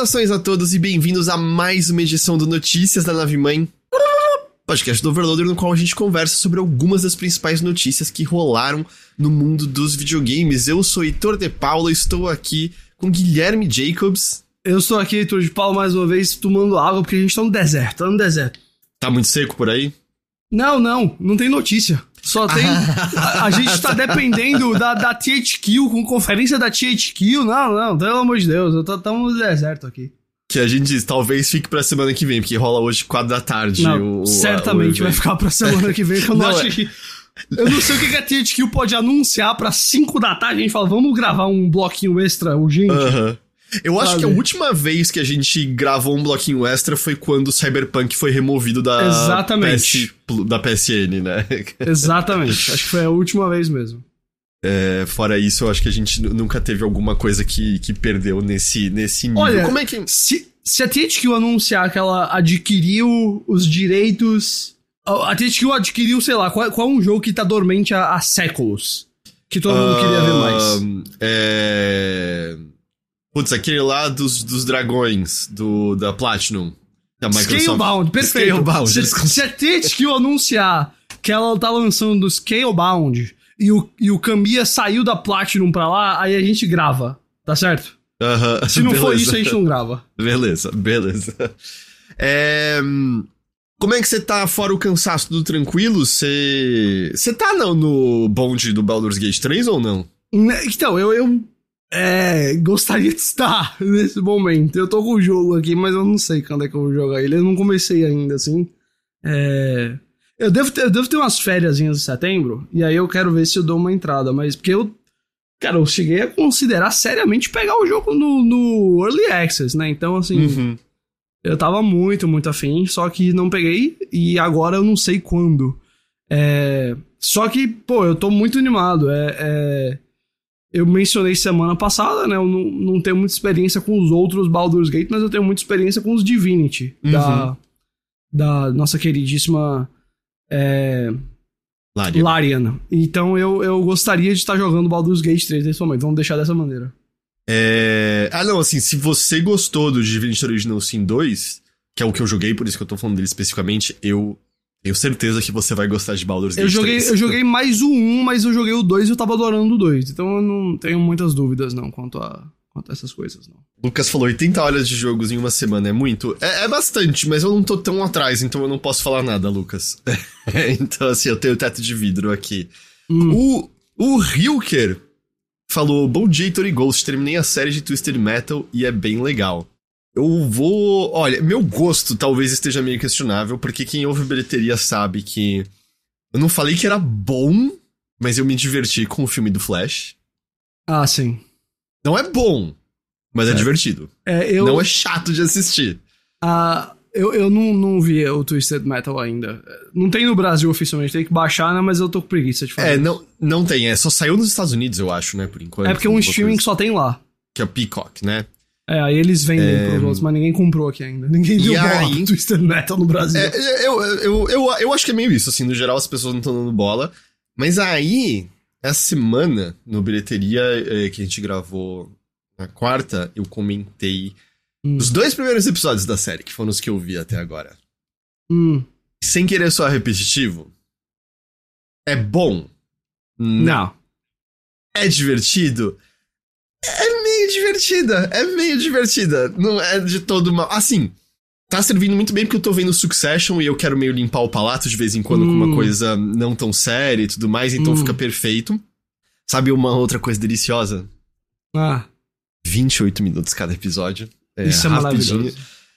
Saudações a todos e bem-vindos a mais uma edição do Notícias da Nave Mãe, podcast do Overloader, no qual a gente conversa sobre algumas das principais notícias que rolaram no mundo dos videogames. Eu sou Heitor de Paula, estou aqui com Guilherme Jacobs. Eu estou aqui, Heitor de Paula, mais uma vez tomando água porque a gente tá no deserto, tá no deserto. Tá muito seco por aí? Não, não, não tem notícia. Só tem. a, a, gente tá dependendo da, da THQ, com conferência da THQ. Não, não, pelo amor de Deus, eu tô tão no deserto aqui. Que a gente diz, talvez fique pra semana que vem, porque rola hoje 4 da tarde. Não, o, certamente o vai ficar pra semana que vem, que eu não, não acho é... que. Eu não sei o que a THQ pode anunciar pra 5 da tarde. A gente fala, vamos gravar um bloquinho extra urgente. Aham. Uh -huh. Eu acho que a última vez que a gente gravou um bloquinho extra foi quando o Cyberpunk foi removido da, Exatamente. PS, da PSN, né? Exatamente. acho que foi a última vez mesmo. É, fora isso, eu acho que a gente nunca teve alguma coisa que, que perdeu nesse, nesse nível. Olha, Como é que... se, se a THQ anunciar que ela adquiriu os direitos... A THQ adquiriu, sei lá, qual, qual é um jogo que tá dormente há, há séculos? Que todo mundo uh, queria ver mais. É... Putz, aquele lá dos, dos dragões, do, da Platinum. Da Microsoft. Scalebound, perfeito. Scalebound. Se, se a anunciar que ela tá lançando Scalebound e o, e o Kamiya saiu da Platinum pra lá, aí a gente grava, tá certo? Uh -huh, Se não beleza. for isso, a gente não grava. Beleza, beleza. É... Como é que você tá fora o cansaço do tranquilo? Você. Você tá não, no bonde do Baldur's Gate 3 ou não? Né, então, eu, eu é, gostaria de estar nesse momento. Eu tô com o jogo aqui, mas eu não sei quando é que eu vou jogar ele. Eu não comecei ainda, assim. É, eu, devo ter, eu devo ter umas férias em setembro, e aí eu quero ver se eu dou uma entrada, mas porque eu. Cara, eu cheguei a considerar seriamente pegar o jogo no, no Early Access, né? Então, assim. Uhum. Eu tava muito, muito afim, só que não peguei, e agora eu não sei quando. É, só que, pô, eu tô muito animado. é, é eu mencionei semana passada, né? Eu não, não tenho muita experiência com os outros Baldur's Gate, mas eu tenho muita experiência com os Divinity, uhum. da, da nossa queridíssima é, Larian. Larian. Então eu, eu gostaria de estar jogando Baldur's Gate 3 nesse momento. Vamos deixar dessa maneira. É... Ah, não, assim, se você gostou do Divinity Original Sin 2, que é o que eu joguei, por isso que eu tô falando dele especificamente, eu tenho certeza que você vai gostar de Baldur's Gate eu joguei, 3. Eu joguei mais o 1, mas eu joguei o 2 e eu tava adorando o 2. Então eu não tenho muitas dúvidas, não, quanto a, quanto a essas coisas, não. Lucas falou 80 horas de jogos em uma semana, é muito? É, é bastante, mas eu não tô tão atrás, então eu não posso falar nada, Lucas. então, assim, eu tenho teto de vidro aqui. Hum. O, o Hilker falou, bom dia, Tori Ghost, terminei a série de Twisted Metal e é bem legal. Eu vou. Olha, meu gosto talvez esteja meio questionável, porque quem ouve bilheteria sabe que. Eu não falei que era bom, mas eu me diverti com o filme do Flash. Ah, sim. Não é bom, mas é, é divertido. É, eu... Não é chato de assistir. Ah. Eu, eu não, não vi o Twisted Metal ainda. Não tem no Brasil oficialmente, tem que baixar, né? Mas eu tô com preguiça de fazer. É, não, não tem. É, só saiu nos Estados Unidos, eu acho, né? Por enquanto. É porque é um streaming que só tem lá. Que é o Peacock, né? É, aí eles vendem é... pros outros, mas ninguém comprou aqui ainda. Ninguém deu bola aí... Twisted Metal no Brasil. É, eu, eu, eu, eu acho que é meio isso, assim, no geral as pessoas não estão dando bola. Mas aí, essa semana, no bilheteria é, que a gente gravou na quarta, eu comentei hum. os dois primeiros episódios da série, que foram os que eu vi até agora. Hum. Sem querer soar repetitivo, é bom. Não. É divertido. É meio divertida. É meio divertida. Não é de todo mal. Assim, tá servindo muito bem porque eu tô vendo Succession e eu quero meio limpar o palato de vez em quando hum. com uma hum. coisa não tão séria e tudo mais, então hum. fica perfeito. Sabe uma outra coisa deliciosa? Ah. 28 minutos cada episódio. É, Isso é maravilhoso.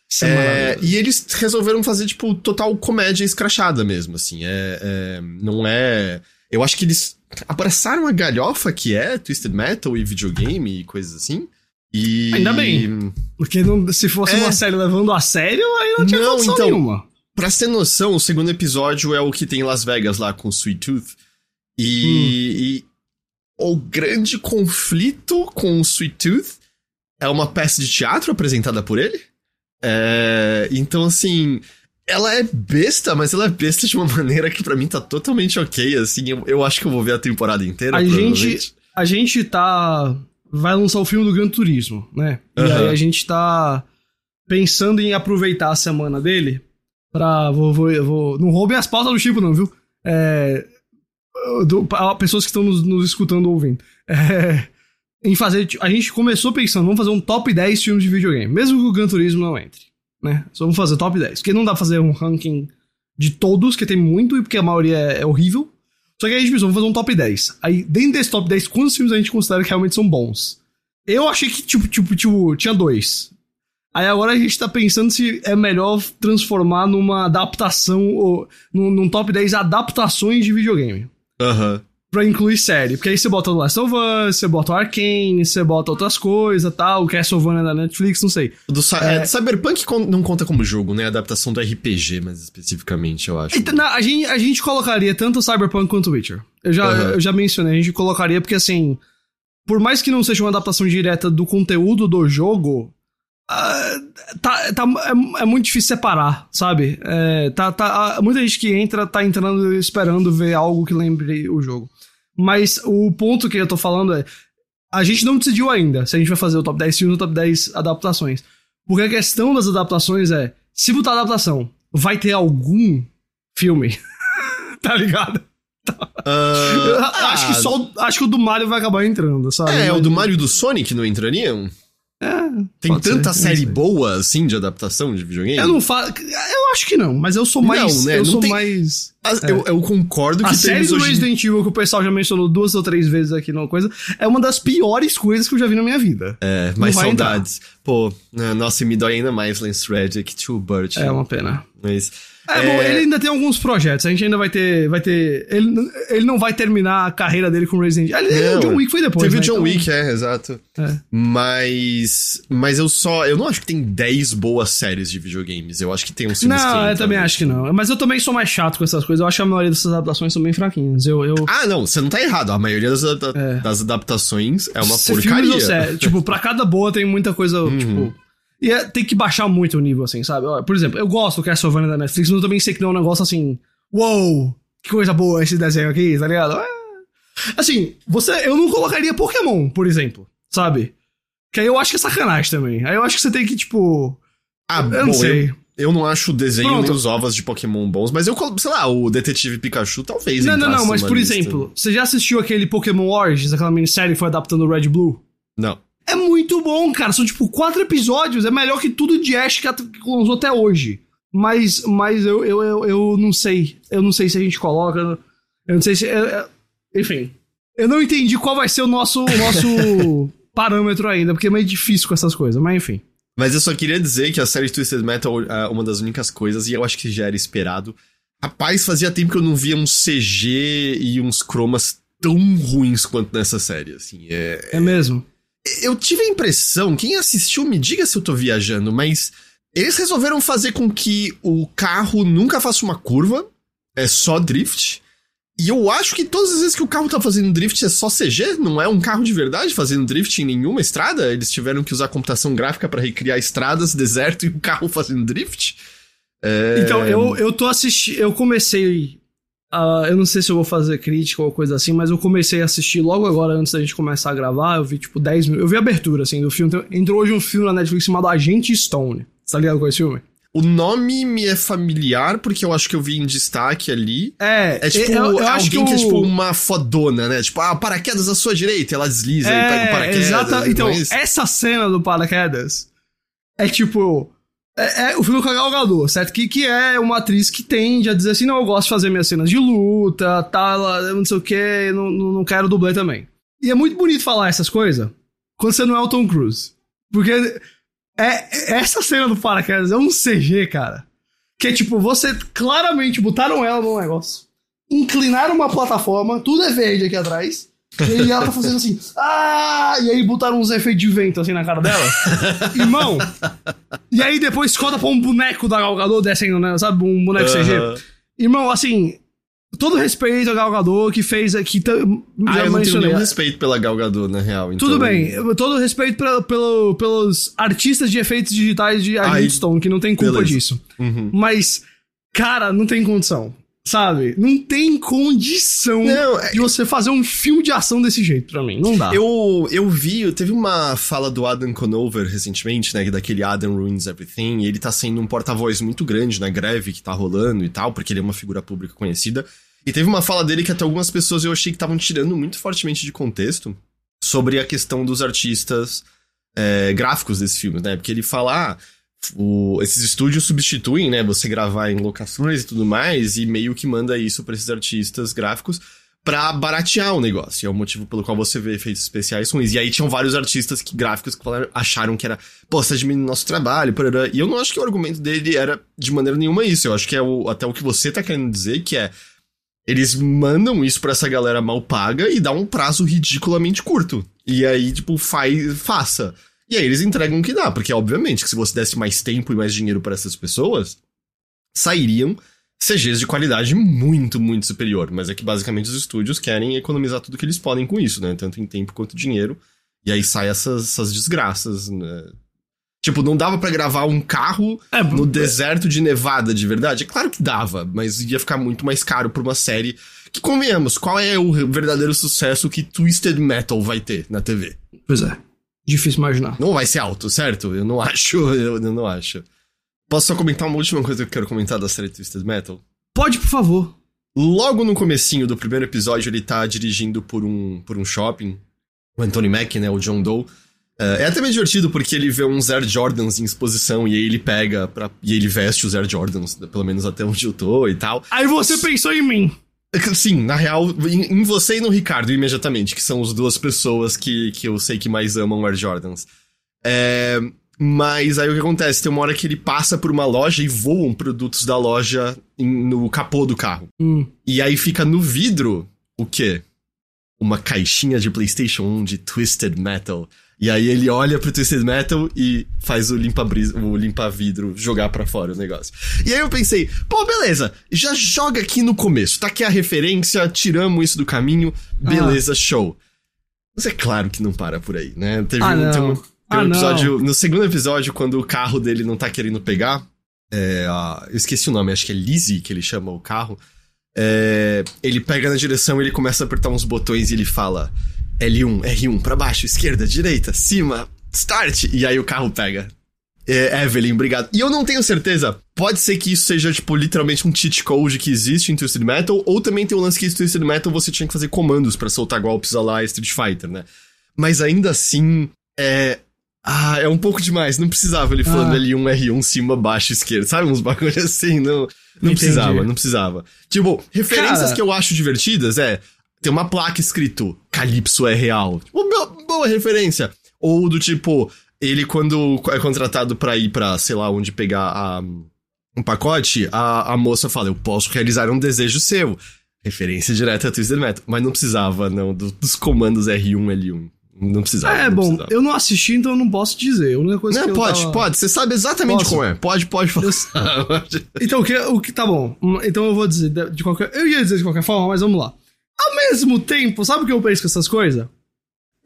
Isso é, é maravilhoso. E eles resolveram fazer, tipo, total comédia escrachada mesmo, assim. É, é, não é. Eu acho que eles abraçaram a galhofa que é Twisted Metal e videogame e coisas assim. E... Ainda bem. Porque não, se fosse é... uma série levando a sério, aí não tinha não, então, nenhuma. Pra ter noção, o segundo episódio é o que tem em Las Vegas lá com Sweet Tooth. E, hum. e o grande conflito com o Sweet Tooth é uma peça de teatro apresentada por ele. É, então, assim, ela é besta, mas ela é besta de uma maneira que para mim tá totalmente ok, assim. Eu, eu, acho que eu vou ver a temporada inteira, a gente A gente tá vai lançar o filme do Gran Turismo, né? E aí a gente tá pensando em aproveitar a semana dele pra. Vou, vou, vou, não roubem as pautas do Chico, não, viu? É, do- pessoas que estão nos, nos escutando ou ouvindo. É, em fazer. A gente começou pensando, vamos fazer um top 10 filmes de videogame, mesmo que o Gran Turismo não entre, né? Só vamos fazer top 10. Porque não dá pra fazer um ranking de todos, que tem muito, e porque a maioria é, é horrível. Só que aí a gente pensou, vamos fazer um top 10. Aí, dentro desse top 10, quantos filmes a gente considera que realmente são bons? Eu achei que, tipo, tipo, tipo, tinha dois. Aí agora a gente tá pensando se é melhor transformar numa adaptação, ou num, num top 10 adaptações de videogame. Aham. Pra incluir série. Porque aí você bota o Last of Us, você bota o Arcane, você bota outras coisas tal, o Castlevania da Netflix, não sei. Do, É. é, Cyberpunk não conta como jogo, né? Adaptação do RPG, mais especificamente, eu acho. Então, na- a, gente, a gente colocaria tanto Cyberpunk quanto o Witcher. Eu já, Aham. eu já mencionei, a gente colocaria porque assim, por mais que não seja uma adaptação direta do conteúdo do jogo, ah, tá, tá, é, é muito difícil separar, sabe? É, tá, tá, ah, muita gente que entra tá entrando esperando ver algo que lembre o jogo. Mas o ponto que eu tô falando é, a gente não decidiu ainda se a gente vai fazer o top 10 filmes ou o top 10 adaptações. Porque a questão das adaptações é, se botar adaptação, vai ter algum filme, tá ligado? Eu Ah, acho que só o- acho que o do Mario vai acabar entrando, sabe? É, o do Mario e do Sonic não entrariam? É, Tem tanta ser, série boa, assim, de adaptação de videogame? Eu não falo. Eu acho que não, mas eu sou mais. Não, né? Eu Não sou tem- mais. Ah, eu, eu concordo A que série temos do hoje... Resident Evil que o pessoal já mencionou duas ou três vezes aqui numa coisa é uma das piores coisas que eu já vi na minha vida. É, mais vai entrar. saudades. Pô, né, nossa, e me dói ainda mais Lance Reddick, Too Burt. É uma pena. Mas... É, bom, ele ainda tem alguns projetos. A gente ainda vai ter. Vai ter ele, ele não vai terminar a carreira dele com Resident Evil. Ele, Não, o John Wick foi depois. Teve né? o John Então, Wick, é, exato. é. Mas. Mas eu só. Eu não acho que tem 10 boas séries de videogames. Eu acho que tem filmes que Não, eu também acho que não. Mas eu também sou mais chato com essas coisas. Eu acho que a maioria dessas adaptações são bem fraquinhas. Eu. eu... Ah, não, você não tá errado. A maioria das, É. das adaptações é uma Se filmes porcaria. ou série, tipo, pra cada boa tem muita coisa, tipo... E é- tem que baixar muito o nível, assim, sabe? Por exemplo, eu gosto do Castlevania da Netflix, mas eu também sei que não é um negócio assim... Uou! Que coisa boa esse desenho aqui, tá ligado? É. Assim, você... Eu não colocaria Pokémon, por exemplo, sabe? Que aí eu acho que é sacanagem também. Aí eu acho que você tem que, tipo... Ah, eu bom, não sei. Eu, eu não acho o desenho Pronto. nem os ovos de Pokémon bons, mas eu, sei lá, o Detetive Pikachu talvez Não, não, não, mas por lista. exemplo, você já assistiu aquele Pokémon Origins, aquela minissérie que foi adaptando o Red Blue? Não. É muito bom, cara. São tipo quatro episódios. É melhor que tudo de Ash que lançou até hoje. Mas, mas eu, eu, eu, eu não sei. Eu não sei se a gente coloca. Eu não sei se. é- é- enfim. Eu não entendi qual vai ser o nosso, o nosso parâmetro ainda, porque é meio difícil com essas coisas. Mas enfim. Mas eu só queria dizer que a série Twisted Metal é uma das únicas coisas, e eu acho que já era esperado. Rapaz, fazia tempo que eu não via um CG e uns cromas tão ruins quanto nessa série, assim. É, É mesmo? Eu tive a impressão, quem assistiu me diga se eu tô viajando, mas eles resolveram fazer com que o carro nunca faça uma curva, é só drift. E eu acho que todas as vezes que o carro tá fazendo drift é só CG, não é um carro de verdade fazendo drift em nenhuma estrada. Eles tiveram que usar computação gráfica pra recriar estradas, deserto e o carro fazendo drift. É... Então, eu, eu tô assistindo. Eu comecei. A- eu não sei se eu vou fazer crítica ou coisa assim, mas eu comecei a assistir logo agora, antes da gente começar a gravar. Eu vi, tipo, 10 minutos. Eu vi a abertura, assim, do filme. Então, entrou hoje um filme na Netflix chamado Agente Stone. Tá ligado com esse filme? O nome me é familiar porque eu acho que eu vi em destaque ali. É, É tipo eu, eu acho alguém que, o- é tipo uma fodona, né? Tipo, ah, paraquedas à sua direita, ela desliza e pega o É, paraquedas. exata. não Então, é essa cena do paraquedas é tipo. É, é o filme com a Gal Gadot, certo? Que, que é uma atriz que tende a dizer assim: não, eu gosto de fazer minhas cenas de luta, tal, eu não sei o que, não, não, quero dublê também. E é muito bonito falar essas coisas quando você não é o Tom Cruise. Porque é, essa cena do paraquedas é um CG, cara. Que é tipo, você claramente botaram ela num negócio, inclinaram uma plataforma, tudo é verde aqui atrás. E aí ela tá fazendo assim, ah! E aí botaram uns efeitos de vento assim na cara dela. Irmão! E aí depois corta pra um boneco da Gal Gadot descendo, né? Sabe? Um boneco CG. Aham. Irmão, assim, todo respeito ao Gal Gadot que fez aqui. Ah, já eu não tenho nenhum respeito pela Gal Gadot, na real. então- Tudo bem, todo respeito pela- pelo, pelos artistas de efeitos digitais de Agent Stone, que não tem culpa beleza. disso. Uhum. Mas, cara, não tem condição. Sabe? Não tem condição Não, é- de você fazer um filme de ação desse jeito pra mim. Não dá. Eu, eu vi, teve uma fala do Adam Conover recentemente, né, daquele Adam Ruins Everything, e ele tá sendo um porta-voz muito grande na greve que tá rolando e tal, porque ele é uma figura pública conhecida. E teve uma fala dele que até algumas pessoas eu achei que estavam tirando muito fortemente de contexto sobre a questão dos artistas é, gráficos desse filme, né? Porque ele fala, ah, o- esses estúdios substituem, né, você gravar em locações e tudo mais, e meio que manda isso pra esses artistas gráficos pra baratear o negócio. E é o motivo pelo qual você vê efeitos especiais ruins. E aí tinham vários artistas que, gráficos que falaram- acharam que era, pô, você tá diminuindo nosso trabalho, parará. E eu não acho que o argumento dele era de maneira nenhuma isso. Eu acho que é o, até o que você tá querendo dizer, que é. Eles mandam isso pra essa galera mal paga e dá um prazo ridiculamente curto. E aí, tipo, faz, faça. E aí eles entregam o que dá, porque obviamente que se você desse mais tempo e mais dinheiro para essas pessoas, sairiam CGs de qualidade muito, muito superior. Mas é que basicamente os estúdios querem economizar tudo que eles podem com isso, né? Tanto em tempo quanto dinheiro. E aí sai essas, essas desgraças, né? Tipo, não dava pra gravar um carro É, no deserto de Nevada de verdade? É claro que dava, mas ia ficar muito mais caro pra uma série que, convenhamos, qual é o verdadeiro sucesso que Twisted Metal vai ter na TV? Pois é. Difícil imaginar. Não vai ser alto, certo? Eu não acho, eu, eu não acho. Posso só comentar uma última coisa que eu quero comentar da série Twisted Metal? Pode, por favor. Logo no comecinho do primeiro episódio, ele tá dirigindo por um, por um shopping. O Anthony Mack, né? O John Doe. É é até meio divertido porque ele vê uns Air Jordans em exposição e aí ele pega pra, e ele veste os Air Jordans, pelo menos até onde eu tô e tal. Aí você pensou em mim. Sim, na real, em, em você e no Ricardo, imediatamente, que são as duas pessoas que, que eu sei que mais amam Air Jordans. É, mas aí o que acontece? Tem uma hora que ele passa por uma loja e voam produtos da loja em- no capô do carro. Hum. E aí fica no vidro o quê? Uma caixinha de PlayStation 1 de Twisted Metal. E aí ele olha pro Twisted Metal e faz o limpa o limpa vidro jogar pra fora o negócio. E aí eu pensei, pô, beleza, já joga aqui no começo. Tá aqui a referência, tiramos isso do caminho, beleza, show. Mas é claro que não para por aí, né? Teve Ah, um, tem um, não. tem um Ah, episódio, no segundo episódio, quando o carro dele não tá querendo pegar, é, a- eu esqueci o nome, acho que é Lizzie que ele chama o carro. É, ele pega na direção, ele começa a apertar uns botões e ele fala L1, R1, pra baixo, esquerda, direita, cima, start. E aí o carro pega. É, Evelyn, obrigado. E eu não tenho certeza. Pode ser que isso seja, tipo, literalmente um cheat code que existe em Twisted Metal, ou também tem o lance que em Twisted Metal você tinha que fazer comandos pra soltar golpes a lá Street Fighter, né? Mas ainda assim, é. Ah, é um pouco demais. Não precisava ele falando Ah. L1, R1, cima, baixo, esquerda. Sabe? Uns bagulhos assim, não. Não Entendi. precisava, não precisava. Tipo, referências Cara- que eu acho divertidas é. Tem uma placa escrito Calypso é real. Tipo, bo- boa referência. Ou do tipo, ele quando é contratado pra ir pra, sei lá, onde pegar a, um pacote, a, a moça fala, eu posso realizar um desejo seu. Referência direta a Twisted Metal. Mas não precisava, não, do- dos comandos R1, L1. Não precisava. É, não bom, precisava. eu não assisti, então eu não posso dizer. A única coisa que Não, eu pode, tava- pode. Você sabe exatamente Posso? como é. Pode, pode falar. Então, o que, o que tá bom. Então eu vou dizer de, de qualquer. Eu ia dizer de qualquer forma, mas vamos lá. Ao mesmo tempo, sabe o que eu penso com essas coisas?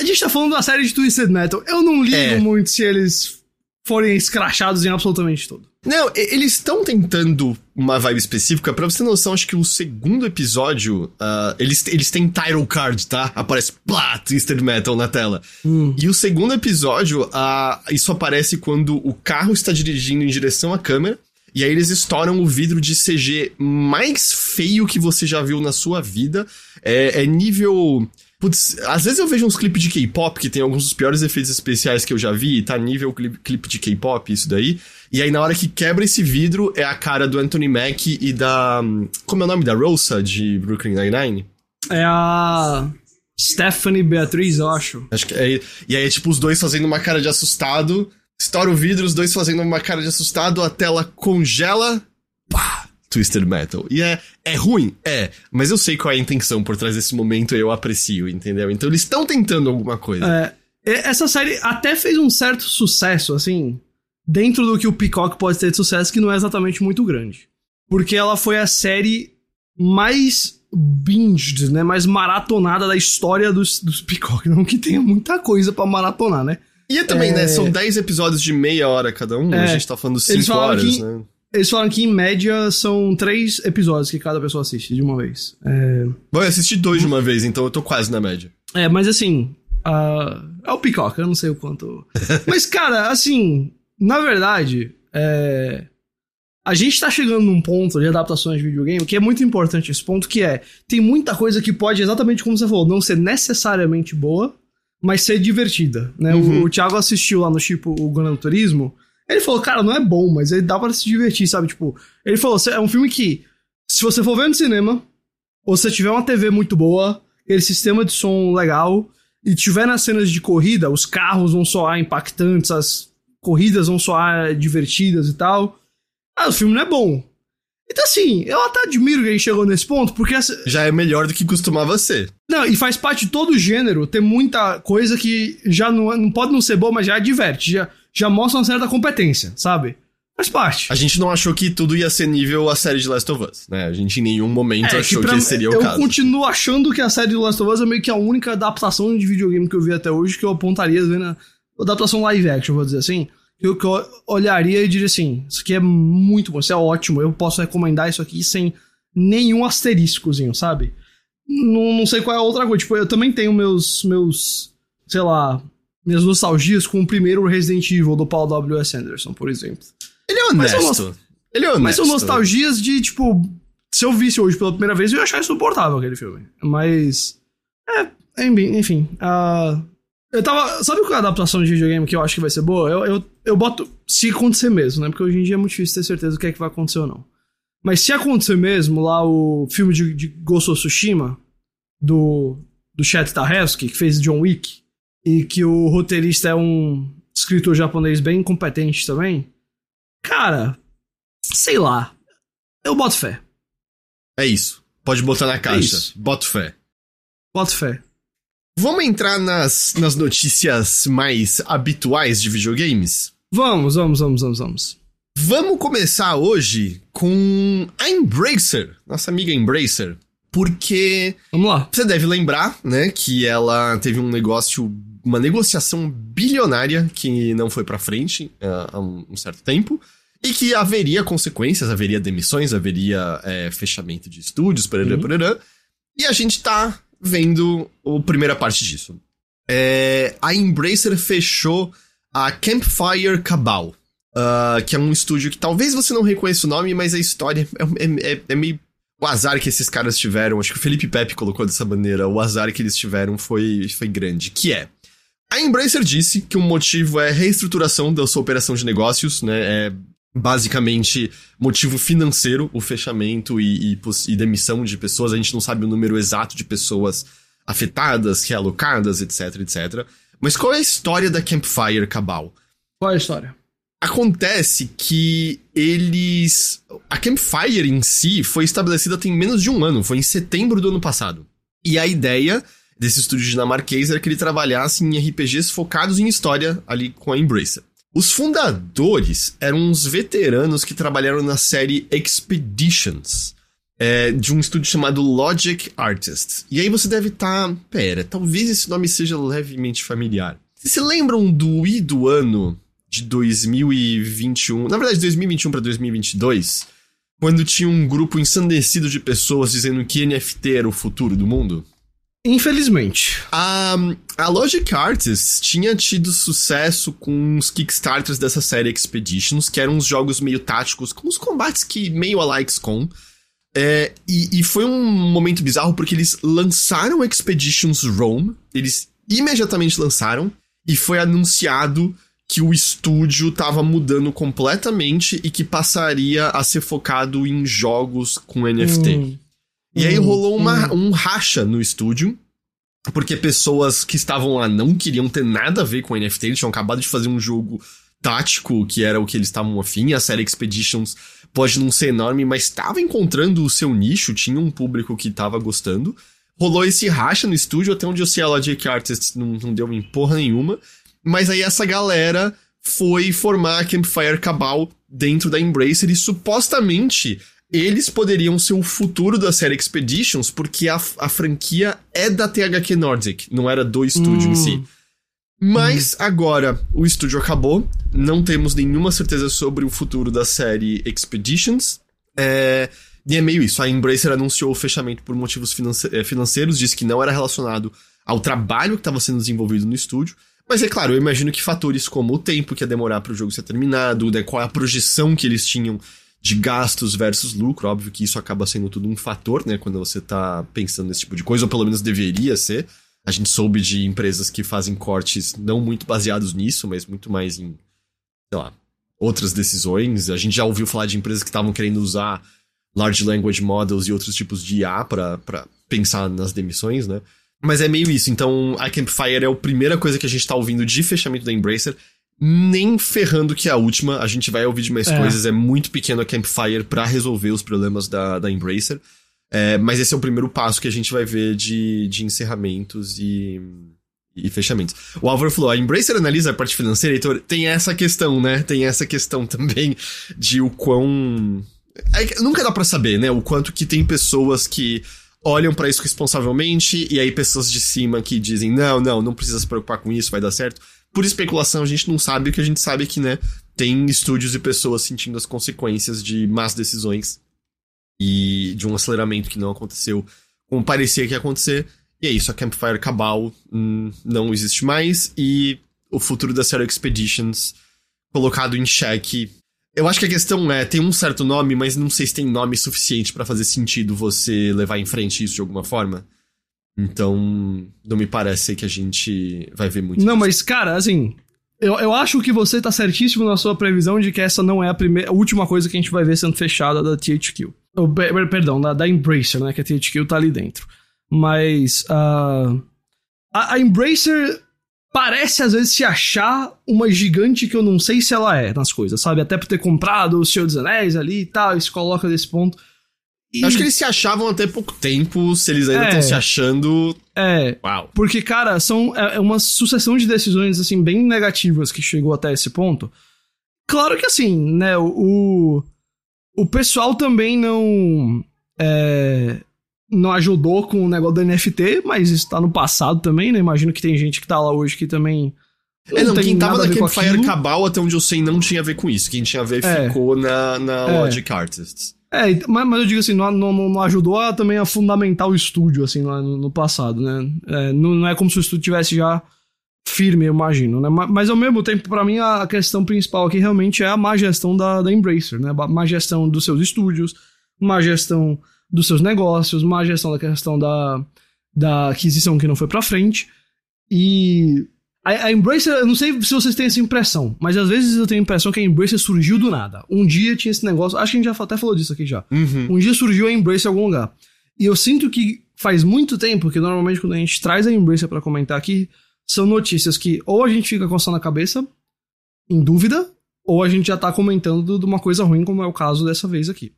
A gente tá falando da série de Twisted Metal. Eu não ligo É. muito se eles forem escrachados em absolutamente tudo. Não, eles estão tentando uma vibe específica. Pra você ter noção, acho que o segundo episódio, ah, eles, eles têm title card, tá? Aparece, plá, Twisted Metal na tela. Hum. E o segundo episódio, ah, isso aparece quando o carro está dirigindo em direção à câmera. E aí eles estouram o vidro de CG mais feio que você já viu na sua vida. É, é nível. Putz, às vezes eu vejo uns clipes de K-pop que tem alguns dos piores efeitos especiais que eu já vi, e tá nível clipe, clipe de K-pop, isso daí. E aí na hora que quebra esse vidro é a cara do Anthony Mack e da. Como é o nome da Rosa de Brooklyn Nine-Nine? É a. Stephanie Beatriz, eu acho. Acho que é. E aí, tipo, os dois fazendo uma cara de assustado. Estoura o vidro, os dois fazendo uma cara de assustado, a tela congela. Pá! Twisted Metal. E é, é ruim? É. Mas eu sei qual é a intenção por trás desse momento e eu aprecio, entendeu? Então eles estão tentando alguma coisa. É, essa série até fez um certo sucesso, assim, dentro do que o Peacock pode ter de sucesso, que não é exatamente muito grande. Porque ela foi a série mais binged, né? Mais maratonada da história dos, dos Peacock. Não que tenha muita coisa pra maratonar, né? E também, É. né? São 10 episódios de meia hora cada um. A É. gente tá falando Eles 5 falaram horas, né? Eles falaram que em média são três episódios que cada pessoa assiste de uma vez. É... Bom, eu assisti dois de uma vez, então eu tô quase na média. É, mas assim. Uh, é o picoca, eu não sei o quanto. mas, cara, assim. Na verdade, é... a gente tá chegando num ponto de adaptações de videogame que é muito importante esse ponto, que é. Tem muita coisa que pode, exatamente como você falou, não ser necessariamente boa, mas ser divertida. Né? Uhum. O, o Thiago assistiu lá no tipo o Gran Turismo. Ele falou, cara, não é bom, mas ele dá para se divertir, sabe? Tipo, ele falou, é um filme que, se você for ver no cinema, ou se tiver uma TV muito boa, aquele sistema de som legal, e tiver nas cenas de corrida, os carros vão soar impactantes, as corridas vão soar divertidas e tal. Ah, o filme não é bom. Então, assim, eu até admiro que a gente chegou nesse ponto, porque. Essa... Já é melhor do que costumava ser. Não, e faz parte de todo o gênero ter muita coisa que já não, não pode não ser boa, mas já diverte. Já, já mostra uma certa competência, sabe? Faz parte. A gente não achou que tudo ia ser nível a série de Last of Us, né? A gente em nenhum momento é, achou que, que seria o caso. Eu continuo achando que a série de Last of Us é meio que a única adaptação de videogame que eu vi até hoje que eu apontaria vendo a adaptação live action, vou dizer assim. Que eu, que eu olharia e diria assim: Isso aqui é muito bom, isso é ótimo, eu posso recomendar isso aqui sem nenhum asteriscozinho, sabe? Não, não sei qual é a outra coisa. Tipo, eu também tenho meus, meus, sei lá, minhas nostalgias com o primeiro Resident Evil do Paul W.S. Anderson, por exemplo. Ele é honesto. Ele é honesto. Mas são nostalgias de, tipo, se eu visse hoje pela primeira vez, eu ia achar insuportável aquele filme. Mas. É, enfim. Uh, eu tava. Sabe qual é a adaptação de videogame que eu acho que vai ser boa? Eu, eu, eu boto. Se acontecer mesmo, né? Porque hoje em dia é muito difícil ter certeza do que é que vai acontecer ou não. Mas se acontecer mesmo, lá o filme de, de Ghost of Tsushima, do, do Chet Tahelski, que fez John Wick, e que o roteirista é um escritor japonês bem competente também, cara, sei lá. Eu boto fé. É isso. Pode botar na caixa. É boto fé. Boto fé. Vamos entrar nas, nas notícias mais habituais de videogames? Vamos, vamos, vamos, vamos, vamos. Vamos começar hoje com a Embracer, nossa amiga Embracer, porque Vamos lá. Você deve lembrar, né, que ela teve um negócio uma negociação bilionária que não foi para frente uh, há um, um, certo tempo. E que haveria consequências, haveria demissões, haveria é, fechamento de estúdios, parará, uhum. parará. E a gente tá vendo a primeira parte disso. É, a Embracer fechou a Campfire Cabal, uh, que é um estúdio que talvez você não reconheça o nome, mas a história é, é, é, é meio o azar que esses caras tiveram, acho que o Felipe Pepe colocou dessa maneira, o azar que eles tiveram foi, foi grande, que é a Embracer disse que o motivo é reestruturação da sua operação de negócios, né? É basicamente motivo financeiro, o fechamento e, e, e, demissão de pessoas. A gente não sabe o número exato de pessoas afetadas, realocadas, etc, etc. Mas qual é a história da Campfire Cabal? Qual é a história? Acontece que eles. A Campfire em si foi estabelecida tem menos de um ano, foi em setembro do ano passado. E a ideia desse estúdio dinamarquês era que ele trabalhasse em RPGs focados em história ali com a Embracer. Os fundadores eram uns veteranos que trabalharam na série Expeditions, é, de um estúdio chamado Logic Artists. E aí você deve estar. Tá, pera, talvez esse nome seja levemente familiar. Vocês se lembram do I do ano de 2021? Na verdade, 2021 para 2022? Quando tinha um grupo ensandecido de pessoas dizendo que NFT era o futuro do mundo? Infelizmente. A, a Logic Artists tinha tido sucesso com os Kickstarters dessa série Expeditions, que eram uns jogos meio táticos, com os combates que meio a com. É, e, e foi um momento bizarro porque eles lançaram Expeditions Rome, eles imediatamente lançaram, e foi anunciado que o estúdio estava mudando completamente e que passaria a ser focado em jogos com NFT. Hum. E aí rolou uma, um racha no estúdio, porque pessoas que estavam lá não queriam ter nada a ver com NFT, eles tinham acabado de fazer um jogo tático, que era o que eles estavam afim. A série Expeditions pode não ser enorme, mas estava encontrando o seu nicho, tinha um público que estava gostando. Rolou esse racha no estúdio, até onde eu sei a Logic Artists não, não deu uma porra nenhuma. Mas aí essa galera foi formar a Campfire Cabal dentro da Embracer e supostamente eles poderiam ser o futuro da série Expeditions, porque a, a franquia é da THQ Nordic, não era do estúdio hum. em si. Mas hum. agora o estúdio acabou, não temos nenhuma certeza sobre o futuro da série Expeditions. É, e é meio isso. A Embracer anunciou o fechamento por motivos finance eh, financeiros, disse que não era relacionado ao trabalho que estava sendo desenvolvido no estúdio. Mas é claro, eu imagino que fatores como o tempo que ia demorar para o jogo ser terminado, né, qual é a projeção que eles tinham de gastos versus lucro, óbvio que isso acaba sendo tudo um fator, né, quando você tá pensando nesse tipo de coisa, ou pelo menos deveria ser. A gente soube de empresas que fazem cortes não muito baseados nisso, mas muito mais em, sei lá, outras decisões. A gente já ouviu falar de empresas que estavam querendo usar large language models e outros tipos de IA para pensar nas demissões, né? Mas é meio isso. Então, a Campfire é a primeira coisa que a gente tá ouvindo de fechamento da Embracer. Nem ferrando que é a última, a gente vai ouvir de mais é. coisas. É muito pequeno a Campfire para resolver os problemas da, da Embracer. É, mas esse é o primeiro passo que a gente vai ver de, de encerramentos e, e fechamentos. O Álvaro falou: a Embracer analisa a parte financeira, então tem essa questão, né? Tem essa questão também de o quão é, nunca dá para saber, né? O quanto que tem pessoas que olham para isso responsavelmente e aí pessoas de cima que dizem: não, não, não precisa se preocupar com isso, vai dar certo. Por especulação, a gente não sabe o que a gente sabe é que, né? Tem estúdios e pessoas sentindo as consequências de más decisões e de um aceleramento que não aconteceu como parecia que ia acontecer. E é isso, a Campfire Cabal hum, não existe mais e o futuro da série Expeditions colocado em xeque eu acho que a questão é, tem um certo nome, mas não sei se tem nome suficiente para fazer sentido você levar em frente isso de alguma forma. Então, não me parece que a gente vai ver muito. Não, isso. mas, cara, assim, eu, eu acho que você tá certíssimo na sua previsão de que essa não é a, primeira, a última coisa que a gente vai ver sendo fechada da THQ. Oh, perdão, da, da Embracer, né? Que a THQ tá ali dentro. Mas. Uh, a, a Embracer parece às vezes se achar uma gigante que eu não sei se ela é nas coisas, sabe? Até por ter comprado o Senhor dos Anéis ali e tal, e se coloca nesse ponto. E... Acho que eles se achavam até pouco tempo, se eles ainda estão é, se achando. É. Uau. Porque, cara, são é, é uma sucessão de decisões, assim, bem negativas que chegou até esse ponto. Claro que, assim, né, o. O pessoal também não. É, não ajudou com o negócio do NFT, mas isso tá no passado também, né? Imagino que tem gente que tá lá hoje que também. Não é, não, quem tava na Campfire Cabal, até onde eu sei, não tinha a ver com isso. Quem tinha a ver é. ficou na, na é. Logic Artists. É, mas, mas eu digo assim, não, não, não ajudou a, também a fundamentar o estúdio, assim, lá no, no passado, né? É, não, não é como se o estúdio tivesse já firme, eu imagino, né? Mas, mas ao mesmo tempo, para mim, a questão principal aqui realmente é a má gestão da, da Embracer, né? A má gestão dos seus estúdios, má gestão dos seus negócios, má gestão da questão da, da aquisição que não foi para frente. E a, Embracer, eu não sei se vocês têm essa impressão, mas às vezes eu tenho a impressão que a Embracer surgiu do nada. Um dia tinha esse negócio, acho que a gente já até falou disso aqui já. Uhum. Um dia surgiu a Embracer em algum lugar. E eu sinto que faz muito tempo que normalmente quando a gente traz a Embracer para comentar aqui, são notícias que ou a gente fica coçando a cabeça, em dúvida, ou a gente já tá comentando de uma coisa ruim, como é o caso dessa vez aqui.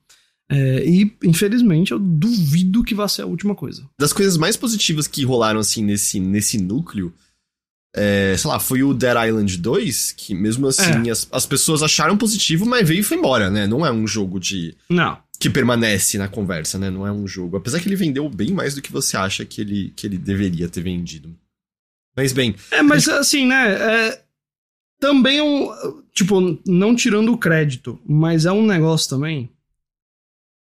É, e, infelizmente, eu duvido que vá ser a última coisa. Das coisas mais positivas que rolaram, assim, nesse, nesse núcleo, é, sei lá, foi o Dead Island 2, que mesmo assim é. as, as pessoas acharam positivo, mas veio e foi embora, né? Não é um jogo de. Não. Que permanece na conversa, né? Não é um jogo. Apesar que ele vendeu bem mais do que você acha que ele, que ele deveria ter vendido. Mas bem. É, mas assim, né? É, também é um. Tipo, não tirando o crédito, mas é um negócio também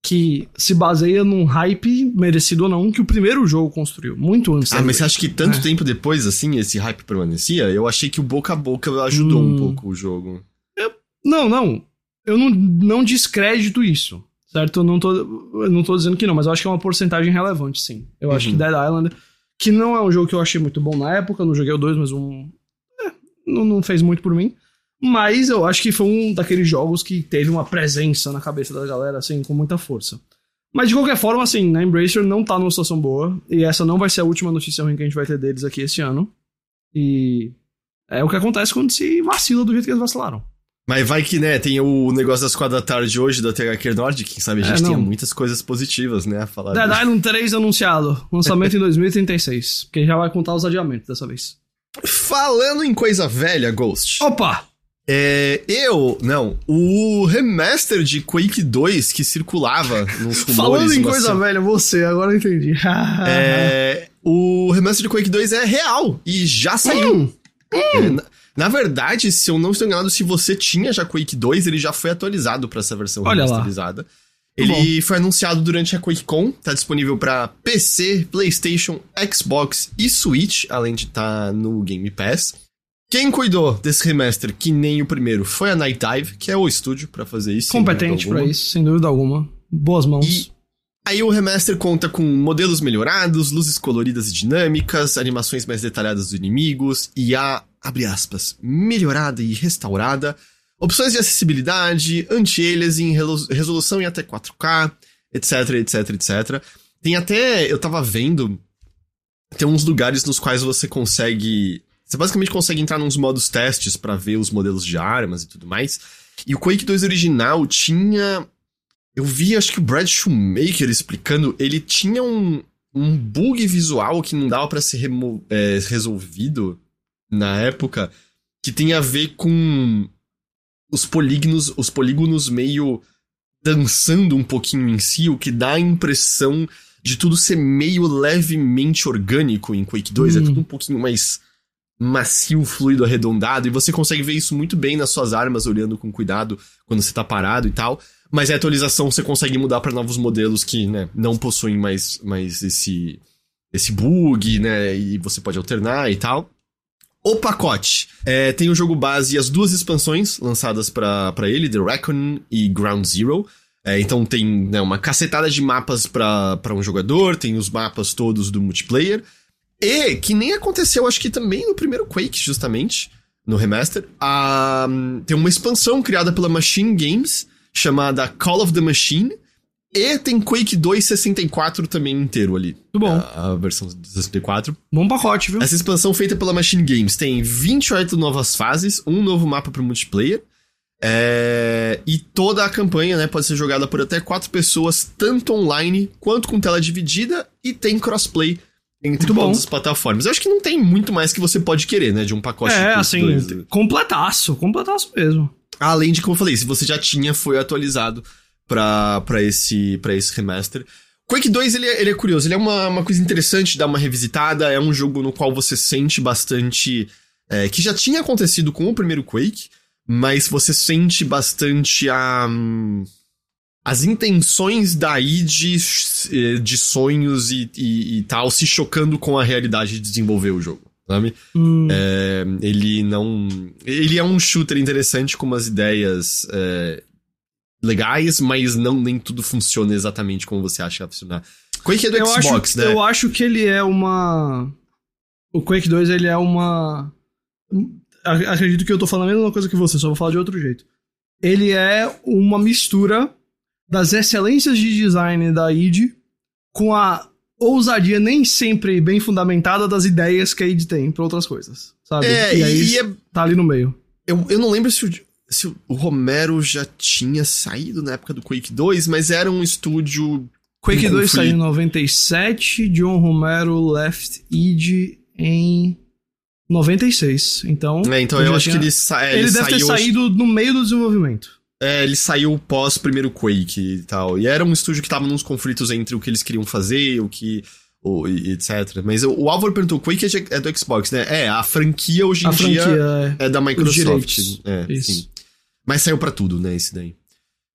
que se baseia num hype, merecido ou não, que o primeiro jogo construiu, muito antes. Ah, mas você acha que tanto é. tempo depois, assim, esse hype permanecia? Eu achei que o boca a boca ajudou hum. um pouco o jogo. Eu, não, não. Eu não, não descrédito isso, certo? Eu não, tô, eu não tô dizendo que não, mas eu acho que é uma porcentagem relevante, sim. Eu uhum. acho que uhum. Dead Island, que não é um jogo que eu achei muito bom na época, eu não joguei o 2, mas um... É, não, não fez muito por mim. Mas eu acho que foi um daqueles jogos que teve uma presença na cabeça da galera, assim, com muita força. Mas de qualquer forma, assim, a Embracer não tá numa situação boa. E essa não vai ser a última notícia ruim que a gente vai ter deles aqui esse ano. E é o que acontece quando se vacila do jeito que eles vacilaram. Mas vai que, né, tem o negócio das quatro da tarde hoje da THQ Nord, quem sabe a é, gente é, tem muitas coisas positivas, né, a falar. Dead Island 3 anunciado, lançamento em 2036, porque já vai contar os adiamentos dessa vez. Falando em coisa velha, Ghost. Opa! É, eu, não, o remaster de Quake 2 que circulava nos rumores... Falando em coisa velha, você, agora eu entendi. é, o remaster de Quake 2 é real e já saiu. Hum. É, na, na, verdade, se eu não estou enganado, se você tinha já Quake 2, ele já foi atualizado para essa versão Olha remasterizada. Lá. Ele Bom. foi anunciado durante a QuakeCon, tá disponível para PC, PlayStation, Xbox e Switch, além de estar tá no Game Pass. Quem cuidou desse remaster, que nem o primeiro, foi a Night Dive, que é o estúdio para fazer isso. Competente para isso, sem dúvida alguma. Boas mãos. E aí o remaster conta com modelos melhorados, luzes coloridas e dinâmicas, animações mais detalhadas dos inimigos e a, abre aspas, melhorada e restaurada Opções de acessibilidade, anti-aliasing, resolução em até 4K, etc, etc, etc. Tem até, eu tava vendo, tem uns lugares nos quais você consegue, você basicamente consegue entrar nos modos testes para ver os modelos de armas e tudo mais. E o Quake 2 original tinha, eu vi, acho que o Brad Shoemaker explicando, ele tinha um, um bug visual que não dava para ser é, resolvido na época, que tem a ver com os polígonos, os polígonos meio dançando um pouquinho em si, o que dá a impressão de tudo ser meio levemente orgânico em Quake 2, é hum. é tudo um pouquinho mais macio, fluido, arredondado, e você consegue ver isso muito bem nas suas armas, olhando com cuidado quando você tá parado e tal. Mas a atualização você consegue mudar para novos modelos que, né, não possuem mais, mais esse, esse bug, né, e você pode alternar e tal. O pacote. É, tem o jogo base e as duas expansões lançadas para ele, The Reckoning e Ground Zero. É, então tem né, uma cacetada de mapas para um jogador, tem os mapas todos do multiplayer. E, que nem aconteceu, acho que também no primeiro Quake, justamente, no remaster, a, tem uma expansão criada pela Machine Games, chamada Call of the Machine, e tem Quake 2 64 também inteiro ali. Muito bom. A, a versão 64. Bom pacote, viu? Essa expansão feita pela Machine Games tem 28 novas fases, um novo mapa pro multiplayer. É... E toda a campanha né, pode ser jogada por até quatro pessoas, tanto online quanto com tela dividida, e tem crossplay entre todas as plataformas. Eu acho que não tem muito mais que você pode querer, né? De um pacote É, assim, dois. completaço, completaço mesmo. Além de, como eu falei, se você já tinha, foi atualizado pra, pra, esse, pra esse remaster. Quake 2, ele é, ele é curioso, ele é uma, uma coisa interessante de dar uma revisitada, é um jogo no qual você sente bastante... É, que já tinha acontecido com o primeiro Quake, mas você sente bastante a... Um, as intenções da id eh, de sonhos e, e, e, tal se chocando com a realidade de desenvolver o jogo, sabe? Hum. É, ele não... Ele é um shooter interessante com umas ideias... É, legais, mas não nem tudo funciona exatamente como você acha que vai funcionar. Quake é do eu Xbox, acho, né? Eu acho que ele é uma. O Quake 2 ele é uma. Acredito que eu tô falando a mesma coisa que você, só vou falar de outro jeito. Ele é uma mistura das excelências de design da id com a ousadia nem sempre bem fundamentada das ideias que a id tem pra outras coisas, sabe? É, e aí e é... tá ali no meio. Eu, eu não lembro se o, se o Romero já tinha saído na época do Quake 2, mas era um estúdio. Quake 2 saiu em 97, John Romero left id em 96. Então. É, então eu acho tinha... que ele, sa é, ele, ele deve ter saído no meio do desenvolvimento. É, ele saiu pós primeiro Quake e tal. E era um estúdio que tava nos conflitos entre o que eles queriam fazer, o que. O, etc. Mas o, o Álvaro perguntou: Quake é, é, do Xbox, né? É, a franquia hoje em a dia é, é da Microsoft. É, Isso. Sim. Mas saiu para tudo, né, esse daí.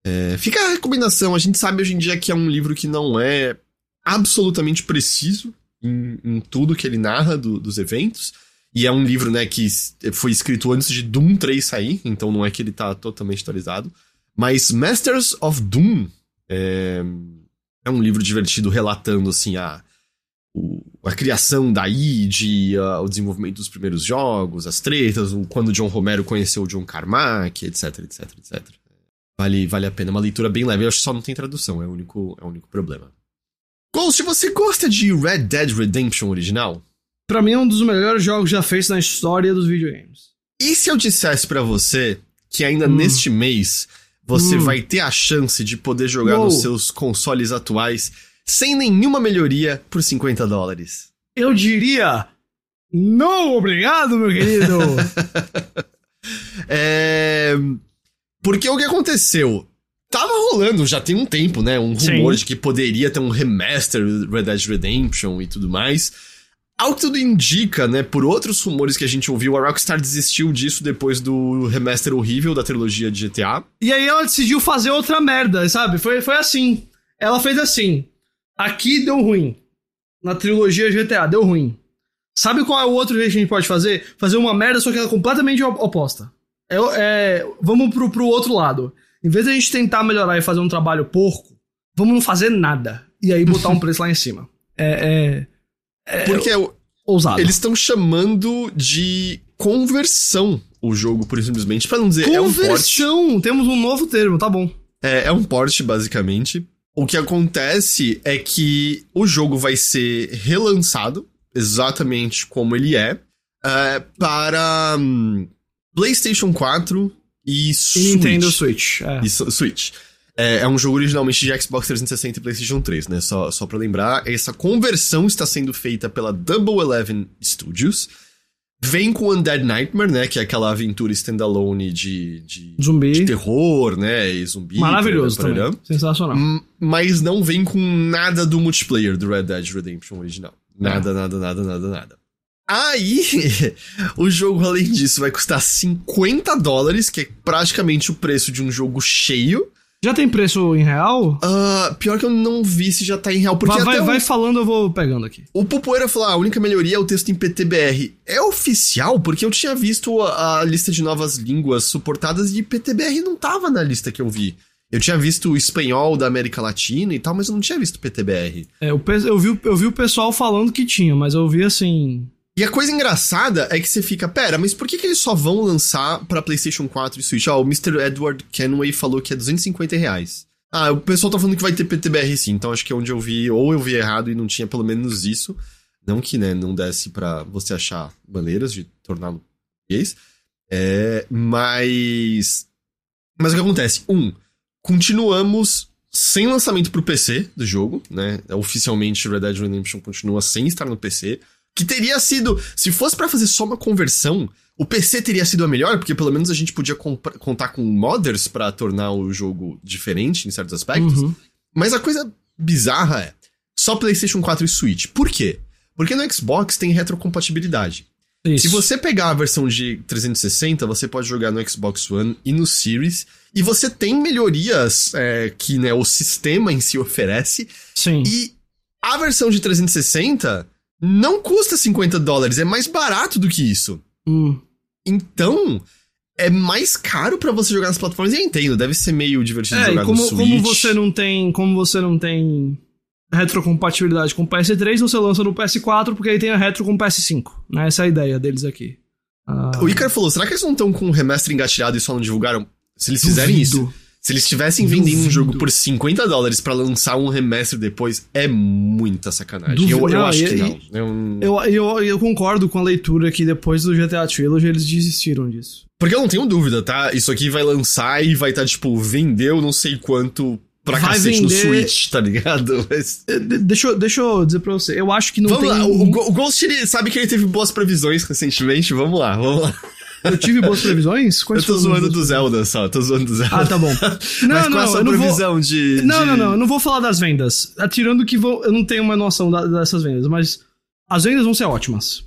É, fica a recomendação. A gente sabe hoje em dia que é um livro que não é absolutamente preciso em, em tudo que ele narra do, dos eventos. E é um livro, né, que foi escrito antes de Doom 3 sair, então não é que ele tá totalmente atualizado. Mas Masters of Doom é, é um livro divertido relatando, assim, a, o, a criação da id, o desenvolvimento dos primeiros jogos, as tretas, o, quando John Romero conheceu o John Carmack, etc, etc, etc. Vale, vale a pena. Uma leitura bem leve. Eu acho que só não tem tradução, é o único, é o único problema. Ghost, você gosta de Red Dead Redemption original? Pra mim é um dos melhores jogos já feitos na história dos videogames. E se eu dissesse para você que ainda hum. neste mês você hum. vai ter a chance de poder jogar Uou. nos seus consoles atuais sem nenhuma melhoria por 50 dólares? Eu diria. Não, obrigado, meu querido! é. Porque o que aconteceu? Tava rolando já tem um tempo, né? Um rumor Sim. de que poderia ter um remaster Red Dead Redemption e tudo mais. Ao que tudo indica, né, por outros rumores que a gente ouviu, a Rockstar desistiu disso depois do remaster horrível da trilogia de GTA. E aí ela decidiu fazer outra merda, sabe? Foi, foi assim. Ela fez assim. Aqui deu ruim. Na trilogia GTA, deu ruim. Sabe qual é o outro jeito que a gente pode fazer? Fazer uma merda, só que ela é completamente oposta. É, é, vamos pro, pro outro lado. Em vez de a gente tentar melhorar e fazer um trabalho porco, vamos não fazer nada. E aí botar um preço lá em cima. É. é, é Porque é, ousado. eles estão chamando de conversão o jogo, por simplesmente, pra não dizer. Conversão! É um Temos um novo termo, tá bom. É, é um porte, basicamente. O que acontece é que o jogo vai ser relançado, exatamente como ele é, uh, para um, PlayStation 4 e Switch. Nintendo Switch. É. E Switch. É, é, um jogo originalmente de Xbox 360 e PlayStation 3, né? Só, só pra lembrar, essa conversão está sendo feita pela Double Eleven Studios. Vem com Undead Nightmare, né? Que é aquela aventura standalone de, de, zumbi. de terror, né? E zumbi. Maravilhoso também. Sensacional. Mas não vem com nada do multiplayer do Red Dead Redemption original. Nada, é. nada, nada, nada, nada. Aí, o jogo, além disso, vai custar 50 dólares, que é praticamente o preço de um jogo cheio. Já tem preço em real? Uh, pior que eu não vi se já tá em real. Porque vai, vai, vai, falando, eu vou pegando aqui. O Pupoeira falou: ah, a única melhoria é o texto em PTBR. É oficial? Porque eu tinha visto a, a lista de novas línguas suportadas e PTBR não tava na lista que eu vi. Eu tinha visto o espanhol da América Latina e tal, mas eu não tinha visto PTBR. É, eu, eu, vi, eu vi o pessoal falando que tinha, mas eu vi assim. E a coisa engraçada é que você fica, pera, mas por que, que eles só vão lançar pra PlayStation 4 e Switch? Oh, o Mr. Edward Kenway falou que é 250 reais. Ah, o pessoal tá falando que vai ter PTBR sim, então acho que é onde eu vi, ou eu vi errado e não tinha pelo menos isso. Não que, né, não desse para você achar maneiras de torná-lo português. É, mas. Mas o que acontece? Um, continuamos sem lançamento pro PC do jogo, né? Oficialmente Red Dead Redemption continua sem estar no PC. Que teria sido. Se fosse para fazer só uma conversão, o PC teria sido a melhor, porque pelo menos a gente podia contar com modders para tornar o jogo diferente em certos aspectos. Uhum. Mas a coisa bizarra é só PlayStation 4 e Switch. Por quê? Porque no Xbox tem retrocompatibilidade. Isso. Se você pegar a versão de 360, você pode jogar no Xbox One e no Series. E você tem melhorias é, que né, o sistema em si oferece. Sim. E a versão de 360 não custa 50 dólares, é mais barato do que isso. Hum. Então, é mais caro para você jogar nas plataformas. E eu entendo, deve ser meio divertido é, jogar como, no Switch. Como você não tem, como você não tem retrocompatibilidade com o PS3, você lança no PS4 porque aí tem a retro com o PS5. Né? Essa é a ideia deles aqui. Ah, o Icar falou, será que eles não estão com o remaster engatilhado e só não divulgaram? Se eles duvido. fizerem isso, se eles estivessem vendendo um jogo por 50 dólares para lançar um remaster depois, é muita sacanagem. Eu, eu acho que não. Eu... Eu, eu, eu concordo com a leitura que depois do GTA Trilogy eles desistiram disso. Porque eu não tenho dúvida, tá? Isso aqui vai lançar e vai estar, tá, tipo, vendeu não sei quanto pra vai cacete vender... no Switch, tá ligado? Mas... Deixa, eu, deixa eu dizer pra você, eu acho que não vamos tem... Lá. O, o Ghost, ele sabe que ele teve boas previsões recentemente, vamos lá, vamos lá. Eu tive boas previsões? Quais eu tô zoando do Zelda só, tô zoando do Zelda. Ah, tá bom. Não, Mas não, qual a previsão vou... de, Não, de... não, não, eu não vou falar das vendas. Atirando que vou... eu não tenho uma noção da, dessas vendas, mas as vendas vão ser ótimas.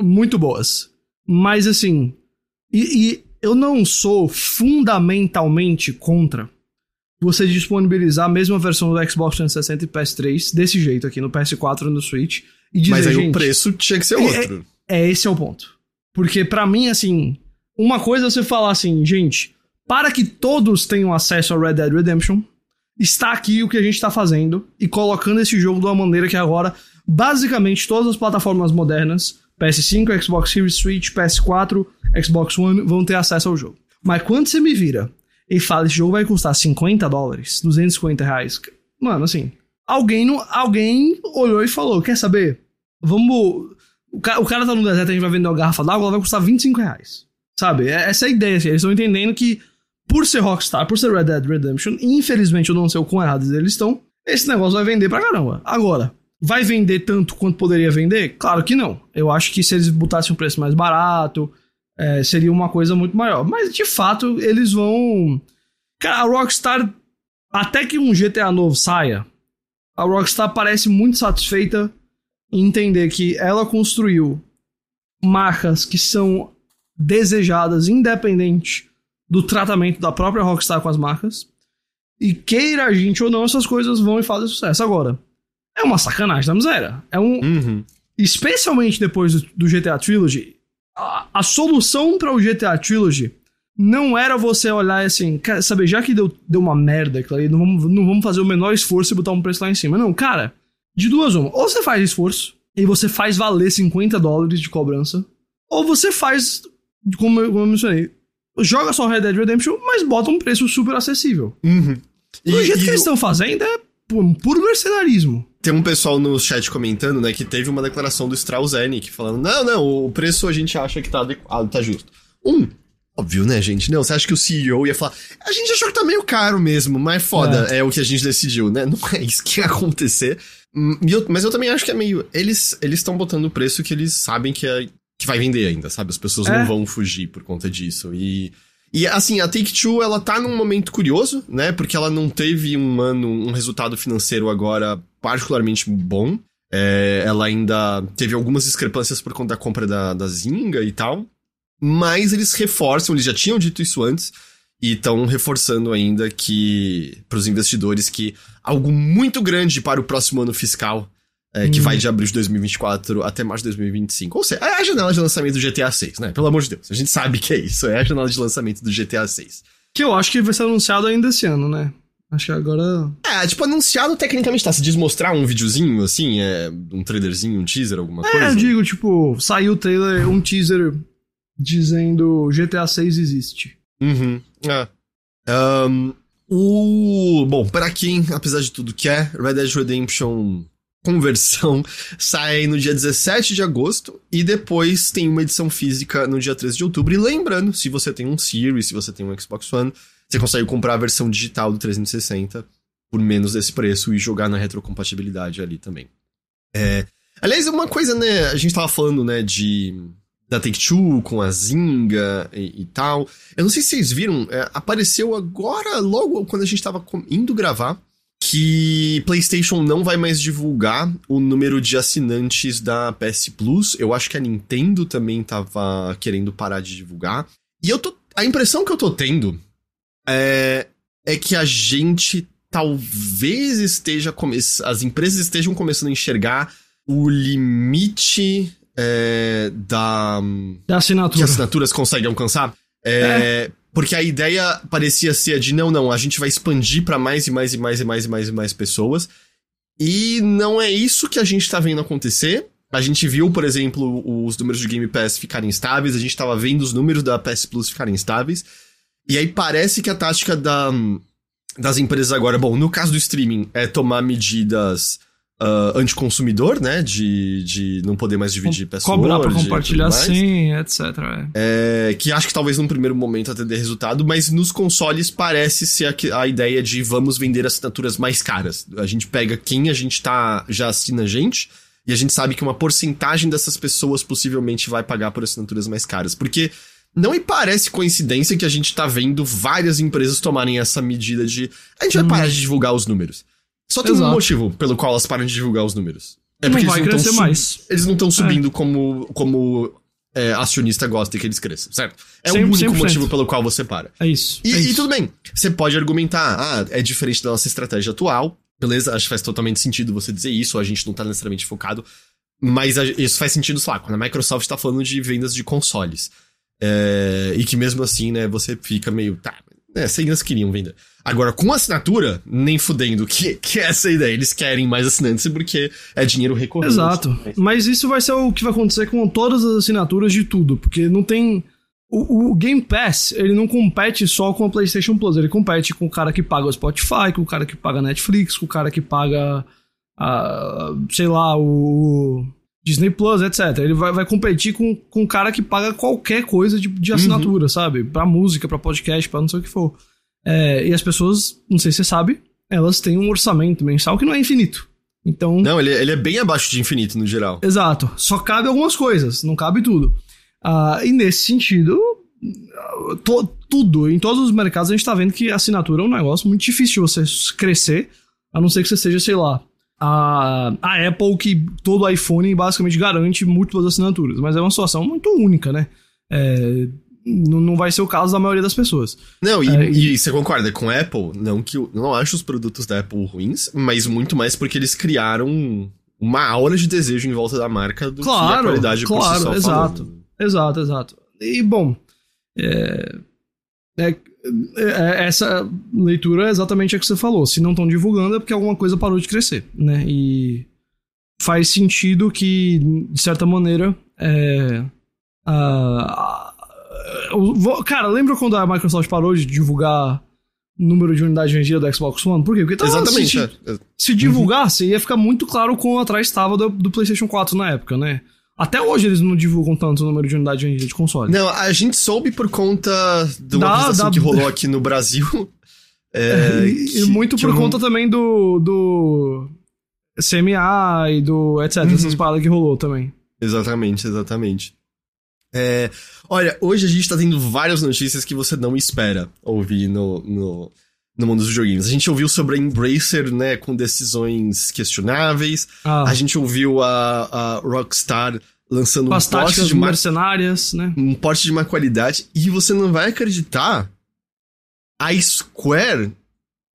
Muito boas. Mas assim, e, e eu não sou fundamentalmente contra você disponibilizar a mesma versão do Xbox 360 e PS3 desse jeito aqui no PS4 e no Switch. E dizer, Mas aí gente, o preço tinha que ser outro. É, é esse é o ponto. Porque para mim, assim, uma coisa é você falar assim, gente, para que todos tenham acesso a Red Dead Redemption, está aqui o que a gente está fazendo e colocando esse jogo de uma maneira que agora, basicamente, todas as plataformas modernas, PS5, Xbox Series, Switch, PS4, Xbox One, vão ter acesso ao jogo. Mas quando você me vira e fala esse jogo vai custar 50 dólares, 250 reais, mano, assim, alguém, alguém olhou e falou, quer saber? Vamos o cara, o cara tá no deserto, a gente vai vender uma garrafa d'água, ela vai custar 25 reais. Sabe? É, essa é a ideia. Assim. Eles estão entendendo que, por ser Rockstar, por ser Red Dead Redemption, infelizmente eu não sei o quão errados eles estão, esse negócio vai vender pra caramba. Agora, vai vender tanto quanto poderia vender? Claro que não. Eu acho que se eles botassem um preço mais barato, é, seria uma coisa muito maior. Mas, de fato, eles vão... Cara, a Rockstar, até que um GTA novo saia, a Rockstar parece muito satisfeita entender que ela construiu marcas que são desejadas independente do tratamento da própria Rockstar com as marcas. E queira a gente ou não, essas coisas vão e fazem sucesso. Agora, é uma sacanagem da miséria. É um. Uhum. Especialmente depois do, do GTA Trilogy, a, a solução para o GTA Trilogy não era você olhar assim, saber, já que deu, deu uma merda aquilo aí, não vamos, não vamos fazer o menor esforço e botar um preço lá em cima. Não, cara, de duas uma. Ou você faz esforço e você faz valer 50 dólares de cobrança, ou você faz, como eu, como eu mencionei, joga só Red Dead Redemption, mas bota um preço super acessível. Uhum. E, o jeito e que eles estão fazendo é puro mercenarismo. Tem um pessoal no chat comentando, né, que teve uma declaração do Strauss Enick falando: não, não, o preço a gente acha que tá adequado, tá justo. Um, Óbvio, né, gente? Não, você acha que o CEO ia falar. A gente achou que tá meio caro mesmo, mas foda, é, é o que a gente decidiu, né? Não é isso que ia acontecer. Hum, eu, mas eu também acho que é meio. Eles estão botando o preço que eles sabem que, é, que vai vender ainda, sabe? As pessoas é. não vão fugir por conta disso. E. E assim, a Take-Two, ela tá num momento curioso, né? Porque ela não teve um ano, um resultado financeiro agora particularmente bom. É, ela ainda teve algumas discrepâncias por conta da compra da, da Zynga e tal. Mas eles reforçam, eles já tinham dito isso antes, e estão reforçando ainda que para os investidores que algo muito grande para o próximo ano fiscal, é, que hum. vai de abril de 2024 até março de 2025. Ou seja, é a janela de lançamento do GTA 6, né? Pelo amor de Deus. A gente sabe que é isso, é a janela de lançamento do GTA 6. Que eu acho que vai ser anunciado ainda esse ano, né? Acho que agora. É, tipo, anunciado tecnicamente tá. Se desmostrar um videozinho, assim, é um trailerzinho, um teaser, alguma é, coisa. É, eu digo, tipo, saiu o trailer, um teaser dizendo GTA 6 existe. Uhum. É. Um, o. Bom, para quem, apesar de tudo, quer, Red Dead Redemption conversão sai no dia 17 de agosto e depois tem uma edição física no dia 13 de outubro. E lembrando, se você tem um Series, se você tem um Xbox One, você consegue comprar a versão digital do 360 por menos desse preço e jogar na retrocompatibilidade ali também. É... Aliás, uma coisa, né? A gente tava falando, né, de da Take-Two com a Zynga e, e, tal. Eu não sei se vocês viram, é, apareceu agora, logo quando a gente tava indo gravar, que PlayStation não vai mais divulgar o número de assinantes da PS Plus. Eu acho que a Nintendo também tava querendo parar de divulgar. E eu tô. A impressão que eu tô tendo é, é que a gente talvez esteja. Come... As empresas estejam começando a enxergar o limite é, da. Da assinatura. Que assinaturas conseguem alcançar. É, é. Porque a ideia parecia ser de não, não, a gente vai expandir para mais e mais e mais e mais e mais e mais pessoas. E não é isso que a gente tá vendo acontecer. A gente viu, por exemplo, os números de Game Pass ficarem estáveis, a gente tava vendo os números da PS Plus ficarem estáveis. E aí parece que a tática da, das empresas agora, bom, no caso do streaming, é tomar medidas uh, anticonsumidor, né? De, de não poder mais dividir password. Cobrar pra compartilhar sim, etc. É. é. que acho que talvez num primeiro momento até dê resultado, mas nos consoles parece ser a, a, ideia de vamos vender assinaturas mais caras. A gente pega quem a gente tá, já assina a gente, e a gente sabe que uma porcentagem dessas pessoas possivelmente vai pagar por assinaturas mais caras. Porque não me parece coincidência que a gente tá vendo várias empresas tomarem essa medida de a gente vai parar de divulgar os números. Só tem Exato. um motivo pelo qual elas param de divulgar os números. É porque não vai eles não crescer mais. Eles não estão subindo é. como, como é, acionista gosta que eles cresçam, certo? É o único 100%. motivo pelo qual você para. É isso. E, é isso. e tudo bem. Você pode argumentar, ah, é diferente da nossa estratégia atual. Beleza, acho que faz totalmente sentido você dizer isso, a gente não tá necessariamente focado. Mas isso faz sentido, sei lá, quando a Microsoft tá falando de vendas de consoles. É, e que mesmo assim, né, você fica meio. Tá, é, se eles queriam vender. Agora, com assinatura, nem fudendo que, que é essa ideia. Eles querem mais assinantes porque é dinheiro recorrente. Exato. Mas isso vai ser o que vai acontecer com todas as assinaturas de tudo. Porque não tem. O, o, Game Pass, ele não compete só com a PlayStation Plus. Ele compete com o cara que paga o Spotify, com o cara que paga a Netflix, com o cara que paga. A, sei lá, o. Disney Plus, etc. Ele vai, vai competir com, com o cara que paga qualquer coisa de, de assinatura, uhum. sabe? Pra música, pra podcast, pra não sei o que for. É, e as pessoas, não sei se você sabe, elas têm um orçamento mensal que não é infinito. Então. Não, ele, é, ele é bem abaixo de infinito no geral. Exato. Só cabe algumas coisas, não cabe tudo. Uh, e nesse sentido, to, tudo, em todos os mercados, a gente tá vendo que assinatura é um negócio muito difícil de você crescer, a não ser que você seja, sei lá, a, a Apple que todo iPhone basicamente garante múltiplas assinaturas, mas é uma situação muito única, né? É, não, vai ser o caso da maioria das pessoas. Não, e, É, e você concorda com a Apple? Não que eu não acho os produtos da Apple ruins, mas muito mais porque eles criaram uma aura de desejo em volta da marca do que a Claro, qualidade por si claro, só exato. falando. Exato, exato. E, bom, é- é- essa leitura é exatamente a que você falou. Se não estão divulgando é porque alguma coisa parou de crescer, né? E faz sentido que, de certa maneira, é, a- a- o- vo- cara, lembra quando a Microsoft parou de divulgar número de unidades vendidas do Xbox One? Por quê? Porque tava- Exatamente. se- é. se divulgasse, ia ficar muito claro quão atrás estava do, do PlayStation 4 na época, né? Até hoje eles não divulgam tanto o número de unidades vendidas de console. Não, a gente soube por conta de uma Da- da- que rolou aqui no Brasil. é, e, que- muito por eu não- conta também do, do CMA e do etc, Uhum. essas paradas que rolou também. Exatamente, exatamente. É, olha, hoje a gente tá tendo várias notícias que você não espera ouvir no, no, no mundo dos joguinhos. A gente ouviu sobre a Embracer, né, com decisões questionáveis. Ah, A gente ouviu a, a Rockstar lançando com um porte, de mercenárias, né? um porte de má qualidade. E você não vai acreditar, a Square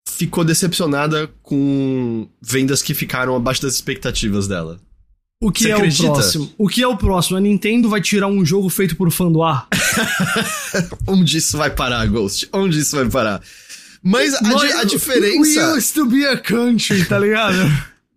ficou decepcionada com vendas que ficaram abaixo das expectativas dela. O que Você é acredita? o próximo? O que é o próximo? A Nintendo vai tirar um jogo feito por fã do ar? Onde isso vai parar, Ghost? Onde isso vai parar? Mas a, di- a We diferença. used to be a country, tá ligado?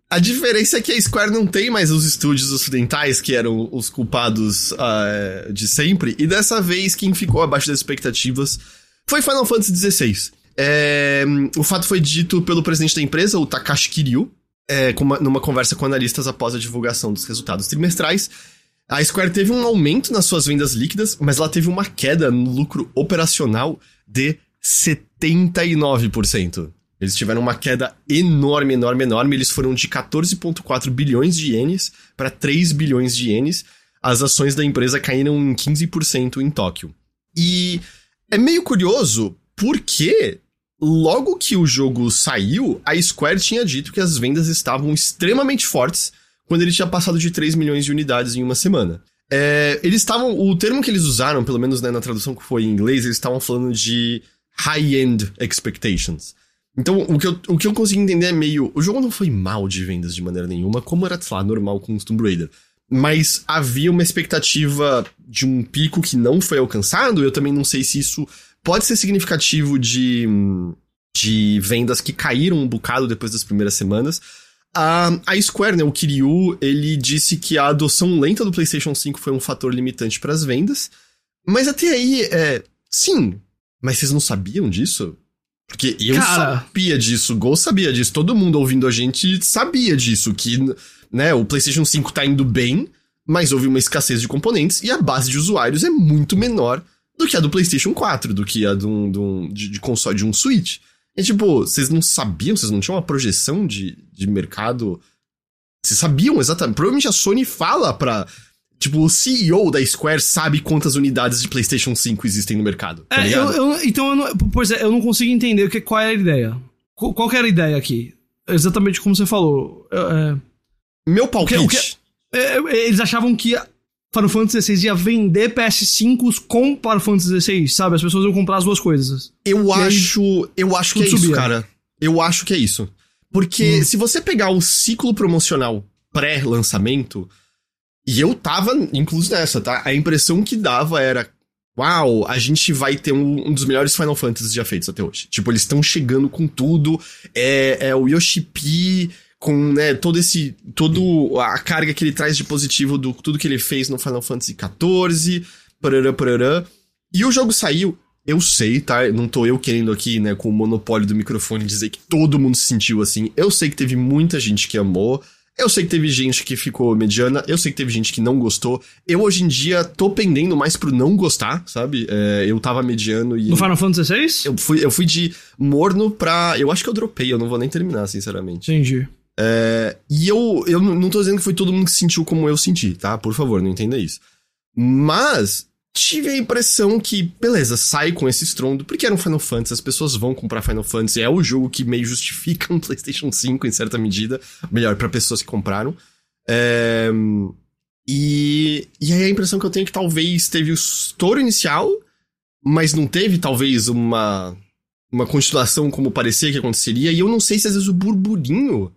A diferença é que a Square não tem mais os estúdios ocidentais, que eram os culpados ah, de sempre, e dessa vez quem ficou abaixo das expectativas foi Final Fantasy XVI. É, o fato foi dito pelo presidente da empresa, o Takashi Kiryu, é, uma- numa conversa com analistas após a divulgação dos resultados trimestrais. A Square teve um aumento nas suas vendas líquidas, mas ela teve uma queda no lucro operacional de 79%. Eles tiveram uma queda enorme, enorme, enorme. Eles foram de 14,4 bilhões de ienes para 3 bilhões de ienes. As ações da empresa caíram em 15% em Tóquio. E é meio curioso porque logo que o jogo saiu, a Square tinha dito que as vendas estavam extremamente fortes quando ele tinha passado de 3 milhões de unidades em uma semana. É, eles estavam. O termo que eles usaram, pelo menos né, na tradução que foi em inglês, eles estavam falando de high-end expectations. Então, o que, eu, o que eu consegui entender é meio. O jogo não foi mal de vendas de maneira nenhuma, como era, sei lá, normal com os Tomb Raider. Mas havia uma expectativa de um pico que não foi alcançado. Eu também não sei se isso pode ser significativo de, de vendas que caíram um bocado depois das primeiras semanas. A, a Square, né, o Kiryu, ele disse que a adoção lenta do PlayStation 5 foi um fator limitante para as vendas. Mas até aí, é. Sim, mas vocês não sabiam disso? Porque eu Cara. sabia disso, o Gol sabia disso, todo mundo ouvindo a gente sabia disso, que né, o PlayStation 5 tá indo bem, mas houve uma escassez de componentes e a base de usuários é muito menor do que a do PlayStation 4, do que a de, um, de, um- de- de console de um Switch. E tipo, vocês não sabiam, vocês não tinham uma projeção de, de mercado. Vocês sabiam exatamente. Provavelmente a Sony fala pra. Tipo, o CEO da Square sabe quantas unidades de PlayStation 5 existem no mercado. Tá É, eu, eu- então, eu não, pois é, eu não consigo entender o que, qual era a ideia. Qual, qual que era a ideia aqui? Exatamente como você falou. É, Meu o palpite. que- é, é, eles achavam que Final Fantasy XVI ia vender PS5s com Final Fantasy XVI, sabe? As pessoas iam comprar as duas coisas. Eu E aí, acho. eu acho que é tudo isso, subia. cara. Eu acho que é isso. Porque Hum. se você pegar o ciclo promocional pré-lançamento, e eu tava incluso nessa, tá? A impressão que dava era. Uau, a gente vai ter um, um dos melhores Final Fantasy já feitos até hoje. Tipo, eles estão chegando com tudo. É, é o Yoshi P com, né, todo esse. todo a carga que ele traz de positivo do tudo que ele fez no Final Fantasy XIV, parará, parará. E o jogo saiu, eu sei, tá? Não tô eu querendo aqui, né, com o monopólio do microfone dizer que todo mundo se sentiu assim. Eu sei que teve muita gente que amou. Eu sei que teve gente que ficou mediana, eu sei que teve gente que não gostou. Eu hoje em dia tô pendendo mais pro não gostar, sabe? É, eu tava mediano e. No Final Fantasy XVI? Eu fui, eu fui de morno pra. Eu acho que eu dropei, eu não vou nem terminar, sinceramente. Entendi. É, e eu, eu não não tô dizendo que foi todo mundo que sentiu como eu senti, tá? Por favor, não entenda isso. Mas tive a impressão que, beleza, sai com esse estrondo, porque era um Final Fantasy, as pessoas vão comprar Final Fantasy, é o jogo que meio justifica um PlayStation 5 em certa medida, melhor, para pessoas que compraram. É, e, e aí a impressão que eu tenho é que talvez teve o estouro inicial, mas não teve talvez uma, uma continuação como parecia que aconteceria, e eu não sei se às vezes o burburinho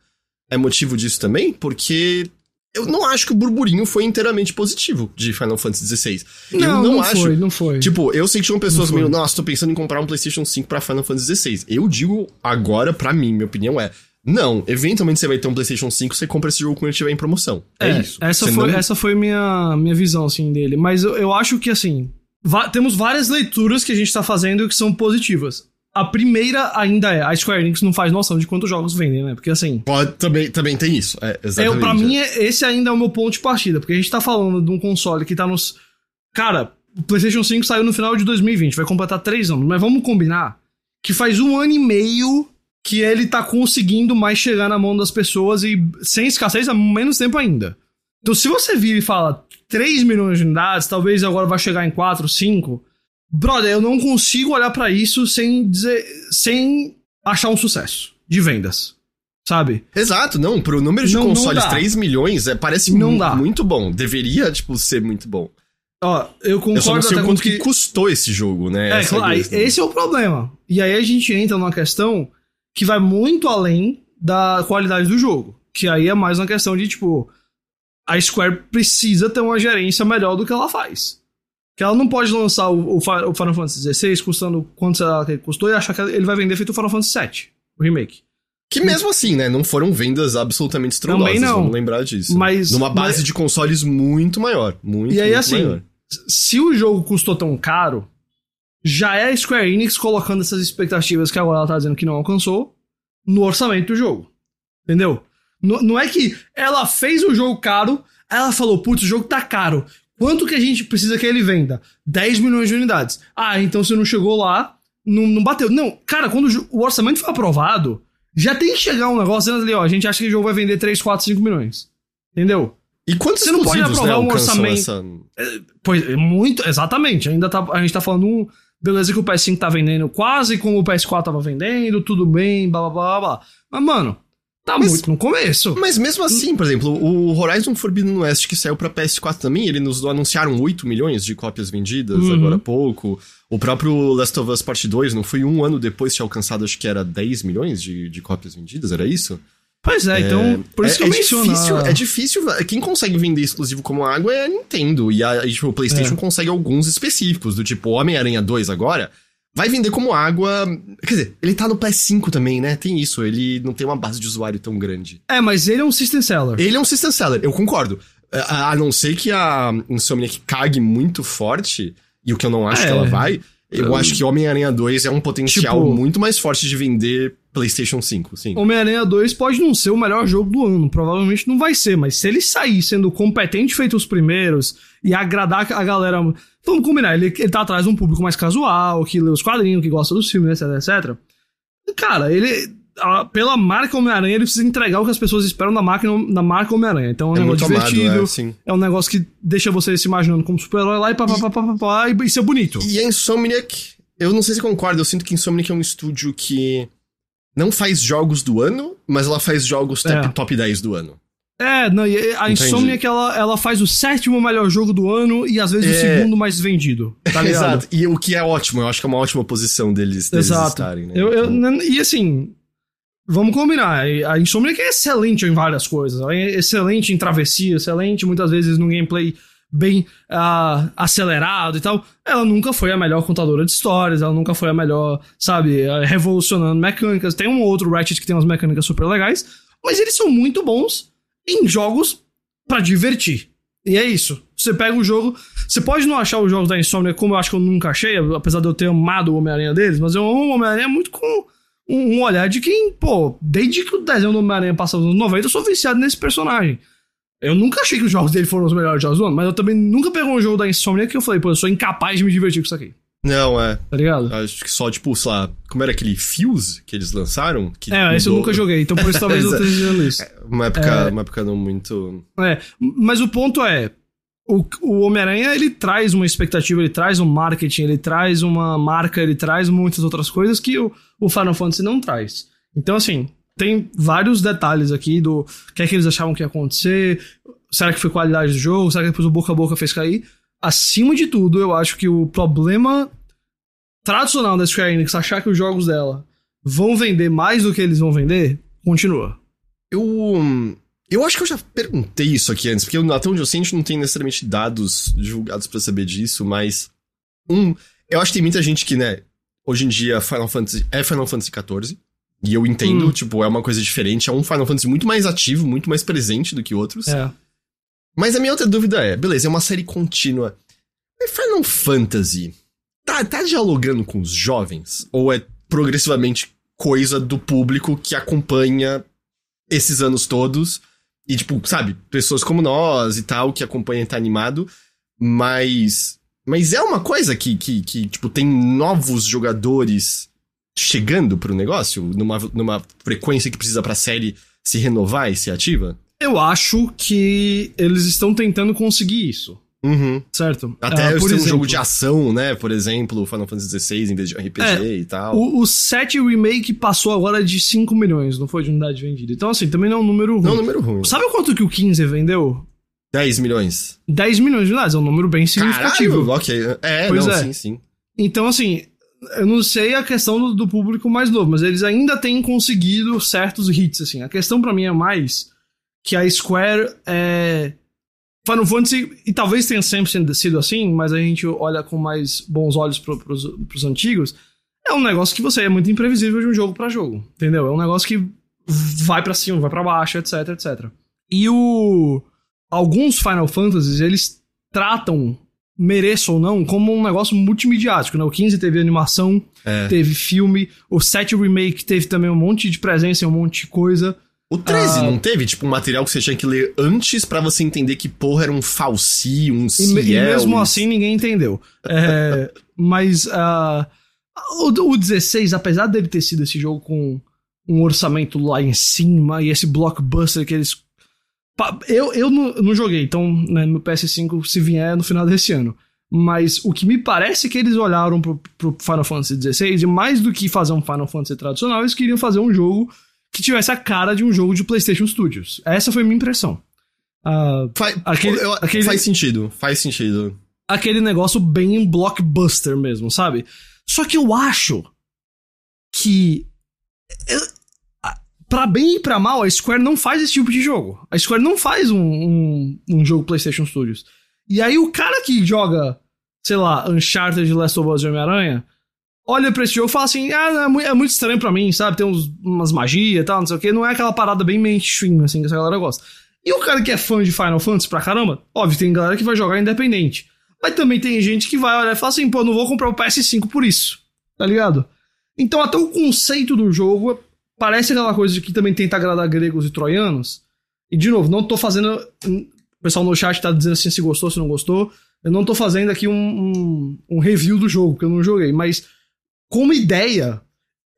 é motivo disso também, porque eu não acho que o burburinho foi inteiramente positivo de Final Fantasy XVI. Não, eu não, não acho. Foi, não foi. Tipo, eu sei que tinham pessoas meio, nossa, tô pensando em comprar um PlayStation 5 pra Final Fantasy XVI. Eu digo agora, pra mim, minha opinião é. Não, eventualmente você vai ter um PlayStation 5, você compra esse jogo quando ele estiver em promoção. É, é isso. Essa foi, não... essa foi minha, minha visão, assim, dele. Mas eu, eu acho que, assim, temos várias leituras que a gente tá fazendo que são positivas. A primeira ainda é, a Square Enix não faz noção de quantos jogos vendem, né? Porque assim. Pode, também, também tem isso. É, exatamente. É, pra mim, é, esse ainda é o meu ponto de partida. Porque a gente tá falando de um console que tá nos. Cara, o PlayStation 5 saiu no final de 2020, vai completar três anos. Mas vamos combinar que faz um ano e meio que ele tá conseguindo mais chegar na mão das pessoas e sem escassez há menos tempo ainda. Então, se você vir e fala 3 milhões de unidades, talvez agora vai chegar em 4, 5 Brother, eu não consigo olhar para isso sem dizer. sem achar um sucesso de vendas. Sabe? Exato, não. Pro número de não, consoles, não 3 milhões é, parece não dá. muito bom. Deveria, tipo, ser muito bom. Ó, eu concordo. Eu só não sei o quanto que... que... custou esse jogo, né? É, claro, esse é o problema. E aí a gente entra numa questão que vai muito além da qualidade do jogo. Que aí é mais uma questão de, tipo, a Square precisa ter uma gerência melhor do que ela faz. Que ela não pode lançar o, o, Final Fantasy XVI custando quanto ela custou e achar que ele vai vender feito o Final Fantasy VII, o remake. Que mesmo assim, né? Não foram vendas absolutamente estrondosas, Também não. vamos lembrar disso. Mas, Numa base mas... de consoles muito maior. Muito, E aí, muito assim, maior. se o jogo custou tão caro, já é a Square Enix colocando essas expectativas que agora ela tá dizendo que não alcançou no orçamento do jogo. Entendeu? Não, não é que ela fez o jogo caro, ela falou, putz, o jogo tá caro. Quanto que a gente precisa que ele venda? 10 milhões de unidades. Ah, então você não chegou lá, não, não bateu. Não, cara, quando o orçamento foi aprovado, já tem que chegar um negócio ali, ó, a gente acha que o jogo vai vender 3, 4, 5 milhões. Entendeu? E quantos Você não pode aprovar né, um orçamento. Essa... É, pois, é muito, exatamente. Ainda tá, a gente tá falando um. Beleza que o PS5 tá vendendo quase como o PS4 tava vendendo, tudo bem, blá blá blá blá. Mas, mano, Tá mas, muito no começo. Mas mesmo assim, por exemplo, o Horizon Forbidden West que saiu pra PS4 também, eles nos anunciaram 8 milhões de cópias vendidas uhum. agora há pouco. O próprio Last of Us Part 2 não foi um ano depois tinha alcançado, acho que era 10 milhões de, de cópias vendidas, era isso? Pois é, então, é, por isso é, que eu é menciono. Difícil, é difícil. Quem consegue vender exclusivo como água é a Nintendo. E a, tipo, o PlayStation é. consegue alguns específicos, do tipo Homem-Aranha 2 agora vai vender como água. Quer dizer, ele tá no PS5 também, né? Tem isso, ele não tem uma base de usuário tão grande. É, mas ele é um system seller. Ele é um system seller, eu concordo. A, não ser que a Insomniac cague muito forte, e o que eu não acho é. que ela vai, eu um... acho que Homem-Aranha 2 é um potencial tipo... muito mais forte de vender PlayStation 5, sim. Homem-Aranha 2 pode não ser o melhor jogo do ano, provavelmente não vai ser, mas se ele sair sendo competente feito os primeiros e agradar a galera Vamos combinar, ele, ele tá atrás de um público mais casual, que lê os quadrinhos, que gosta dos filmes, etc, etc. Cara, ele. A, pela marca Homem-Aranha, ele precisa entregar o que as pessoas esperam da, marca, da marca Homem-Aranha. Então é um é negócio divertido. Amado, é, é, um negócio que deixa você se imaginando como super-herói lá e pá, pá, pá, pá, pá, e, e ser bonito. E a Insomniac, eu não sei se concorda, eu sinto que Insomniac é um estúdio que não faz jogos do ano, mas ela faz jogos top, é. top 10 do ano. É, não, a Insomnia que ela, ela faz o sétimo melhor jogo do ano e às vezes é... o segundo mais vendido. Tá? Exato. E o que é ótimo, eu acho que é uma ótima posição deles, deles Exato. estarem, né? Eu, então... eu, e assim, vamos combinar. A Insomnia é excelente em várias coisas. Ela é excelente em travessia, excelente muitas vezes num gameplay bem uh, acelerado e tal. Ela nunca foi a melhor contadora de histórias, ela nunca foi a melhor, sabe, revolucionando mecânicas. Tem um outro Ratchet que tem umas mecânicas super legais, mas eles são muito bons em jogos para divertir. E é isso. Você pega o jogo. Você pode não achar os jogos da Insomnia como eu acho que eu nunca achei, apesar de eu ter amado o Homem-Aranha deles, mas eu amo o Homem-Aranha muito com um, olhar de quem, pô, desde que o desenho do Homem-Aranha passou nos anos 90, eu sou viciado nesse personagem. Eu nunca achei que os jogos dele foram os melhores jogos do ano, mas eu também nunca peguei um jogo da Insomnia que eu falei, pô, eu sou incapaz de me divertir com isso aqui. Não, é. Tá ligado? Acho que só, tipo, sei lá, como era aquele Fuse que eles lançaram? Que é, mudou... esse eu nunca joguei, então por isso talvez eu esteja dizendo isso. Uma época, é... uma época não muito. É, mas o ponto é. o, o Homem-Aranha, ele traz uma expectativa, ele traz um marketing, ele traz uma marca, ele traz muitas outras coisas que o, o Final Fantasy não traz. Então, assim, tem vários detalhes aqui do que é que eles achavam que ia acontecer, será que foi qualidade do jogo, será que depois o boca a boca fez cair. Acima de tudo, eu acho que o problema tradicional da Square Enix, achar que os jogos dela vão vender mais do que eles vão vender, continua. Eu eu acho que eu já perguntei isso aqui antes, porque até onde eu sei a gente não tem necessariamente dados divulgados para saber disso, mas. Um, eu acho que tem muita gente que, né, hoje em dia Final Fantasy é Final Fantasy XIV. E eu entendo, hum. tipo, é uma coisa diferente. É um Final Fantasy muito mais ativo, muito mais presente do que outros. É. Mas a minha outra dúvida é, beleza, é uma série contínua. Mas Final Fantasy tá, tá dialogando com os jovens? Ou é progressivamente coisa do público que acompanha esses anos todos? E, tipo, sabe, pessoas como nós e tal, que acompanham e tá animado, mas. Mas é uma coisa que, que, que, tipo, tem novos jogadores chegando pro negócio, numa, numa frequência que precisa pra série se renovar e ser ativa? Eu acho que eles estão tentando conseguir isso. Uhum. Certo. Até uh, por exemplo, um jogo de ação, né? Por exemplo, Final Fantasy XVI em vez de RPG é, e tal. O, o 7 Remake passou agora de 5 milhões, não foi de unidade vendida. Então, assim, também não é um número ruim. Não é um número ruim. Sabe quanto que o 15 vendeu? 10 milhões. 10 milhões de unidades, é um número bem significativo. Caralho, ok. É, pois não, é. sim, sim. Então, assim, eu não sei a questão do, do, público mais novo, mas eles ainda têm conseguido certos hits, assim. A questão para mim é mais que a Square é Final Fantasy, e talvez tenha sempre sido assim, mas a gente olha com mais bons olhos pro, pros, pros antigos, é um negócio que você é muito imprevisível de um jogo para jogo, entendeu? É um negócio que vai para cima, vai para baixo, etc, etc. E o alguns Final Fantasies, eles tratam mereça ou não, como um negócio multimediático, né? O 15 teve animação, é. teve filme, o 7 Remake teve também um monte de presença, um monte de coisa. O 13 ah, não teve, tipo, um material que você tinha que ler antes para você entender que porra era um falsi, um ciel... E, e mesmo assim ninguém entendeu. É, mas uh, o, o 16, apesar dele ter sido esse jogo com um orçamento lá em cima e esse blockbuster que eles... Eu, eu não, não joguei, então né, no PS5 se vier no final desse ano. Mas o que me parece é que eles olharam pro, pro Final Fantasy XVI e mais do que fazer um Final Fantasy tradicional, eles queriam fazer um jogo que tivesse a cara de um jogo de PlayStation Studios. Essa foi a minha impressão. Uh, faz, aquele, eu, aquele, faz sentido, faz sentido. Aquele negócio bem blockbuster mesmo, sabe? Só que eu acho que. Eu, pra bem e pra mal, a Square não faz esse tipo de jogo. A Square não faz um, um, um jogo PlayStation Studios. E aí o cara que joga, sei lá, Uncharted Last of Us Homem-Aranha, olha pra esse jogo e fala assim: ah, é, é muito estranho pra mim, sabe? Tem uns, umas magias e tal, não sei o que. Não é aquela parada bem mainstream, assim, que essa galera gosta. E o cara que é fã de Final Fantasy pra caramba, óbvio, tem galera que vai jogar independente. Mas também tem gente que vai olhar e fala assim: pô, não vou comprar o PS5 por isso, tá ligado? Então, até o conceito do jogo parece aquela coisa de que também tenta agradar gregos e troianos. E, de novo, não tô fazendo. O pessoal no chat tá dizendo assim se gostou, se não gostou. Eu não tô fazendo aqui um, um, um review do jogo, que eu não joguei, mas como ideia,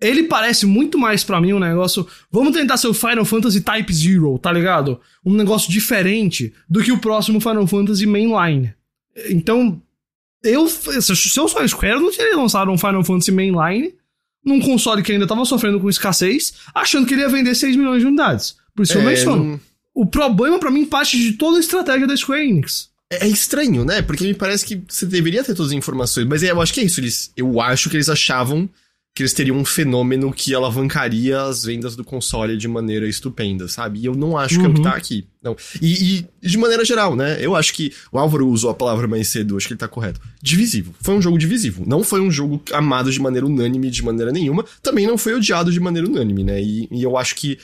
ele parece muito mais para mim um negócio. Vamos tentar ser o Final Fantasy Type Zero, tá ligado? Um negócio diferente do que o próximo Final Fantasy Mainline. Então, eu. Se eu sou a Square, eu não teria lançado um Final Fantasy Mainline num console que ainda tava sofrendo com escassez, achando que ele ia vender 6 milhões de unidades. Por isso é, eu menciono. O problema para mim parte de toda a estratégia da Square Enix. É, é estranho, né? Porque me parece que você deveria ter todas as informações. Mas é, eu acho que é isso. Eles, eu acho que eles achavam que eles teriam um fenômeno que alavancaria as vendas do console de maneira estupenda, sabe? E eu não acho uhum. que é o que tá aqui. Não. E, e, de maneira geral, né? Eu acho que o Álvaro usou a palavra mais cedo, acho que ele tá correto. Divisivo. Foi um jogo divisivo. Não foi um jogo amado de maneira unânime de maneira nenhuma. Também não foi odiado de maneira unânime, né? E, e eu acho que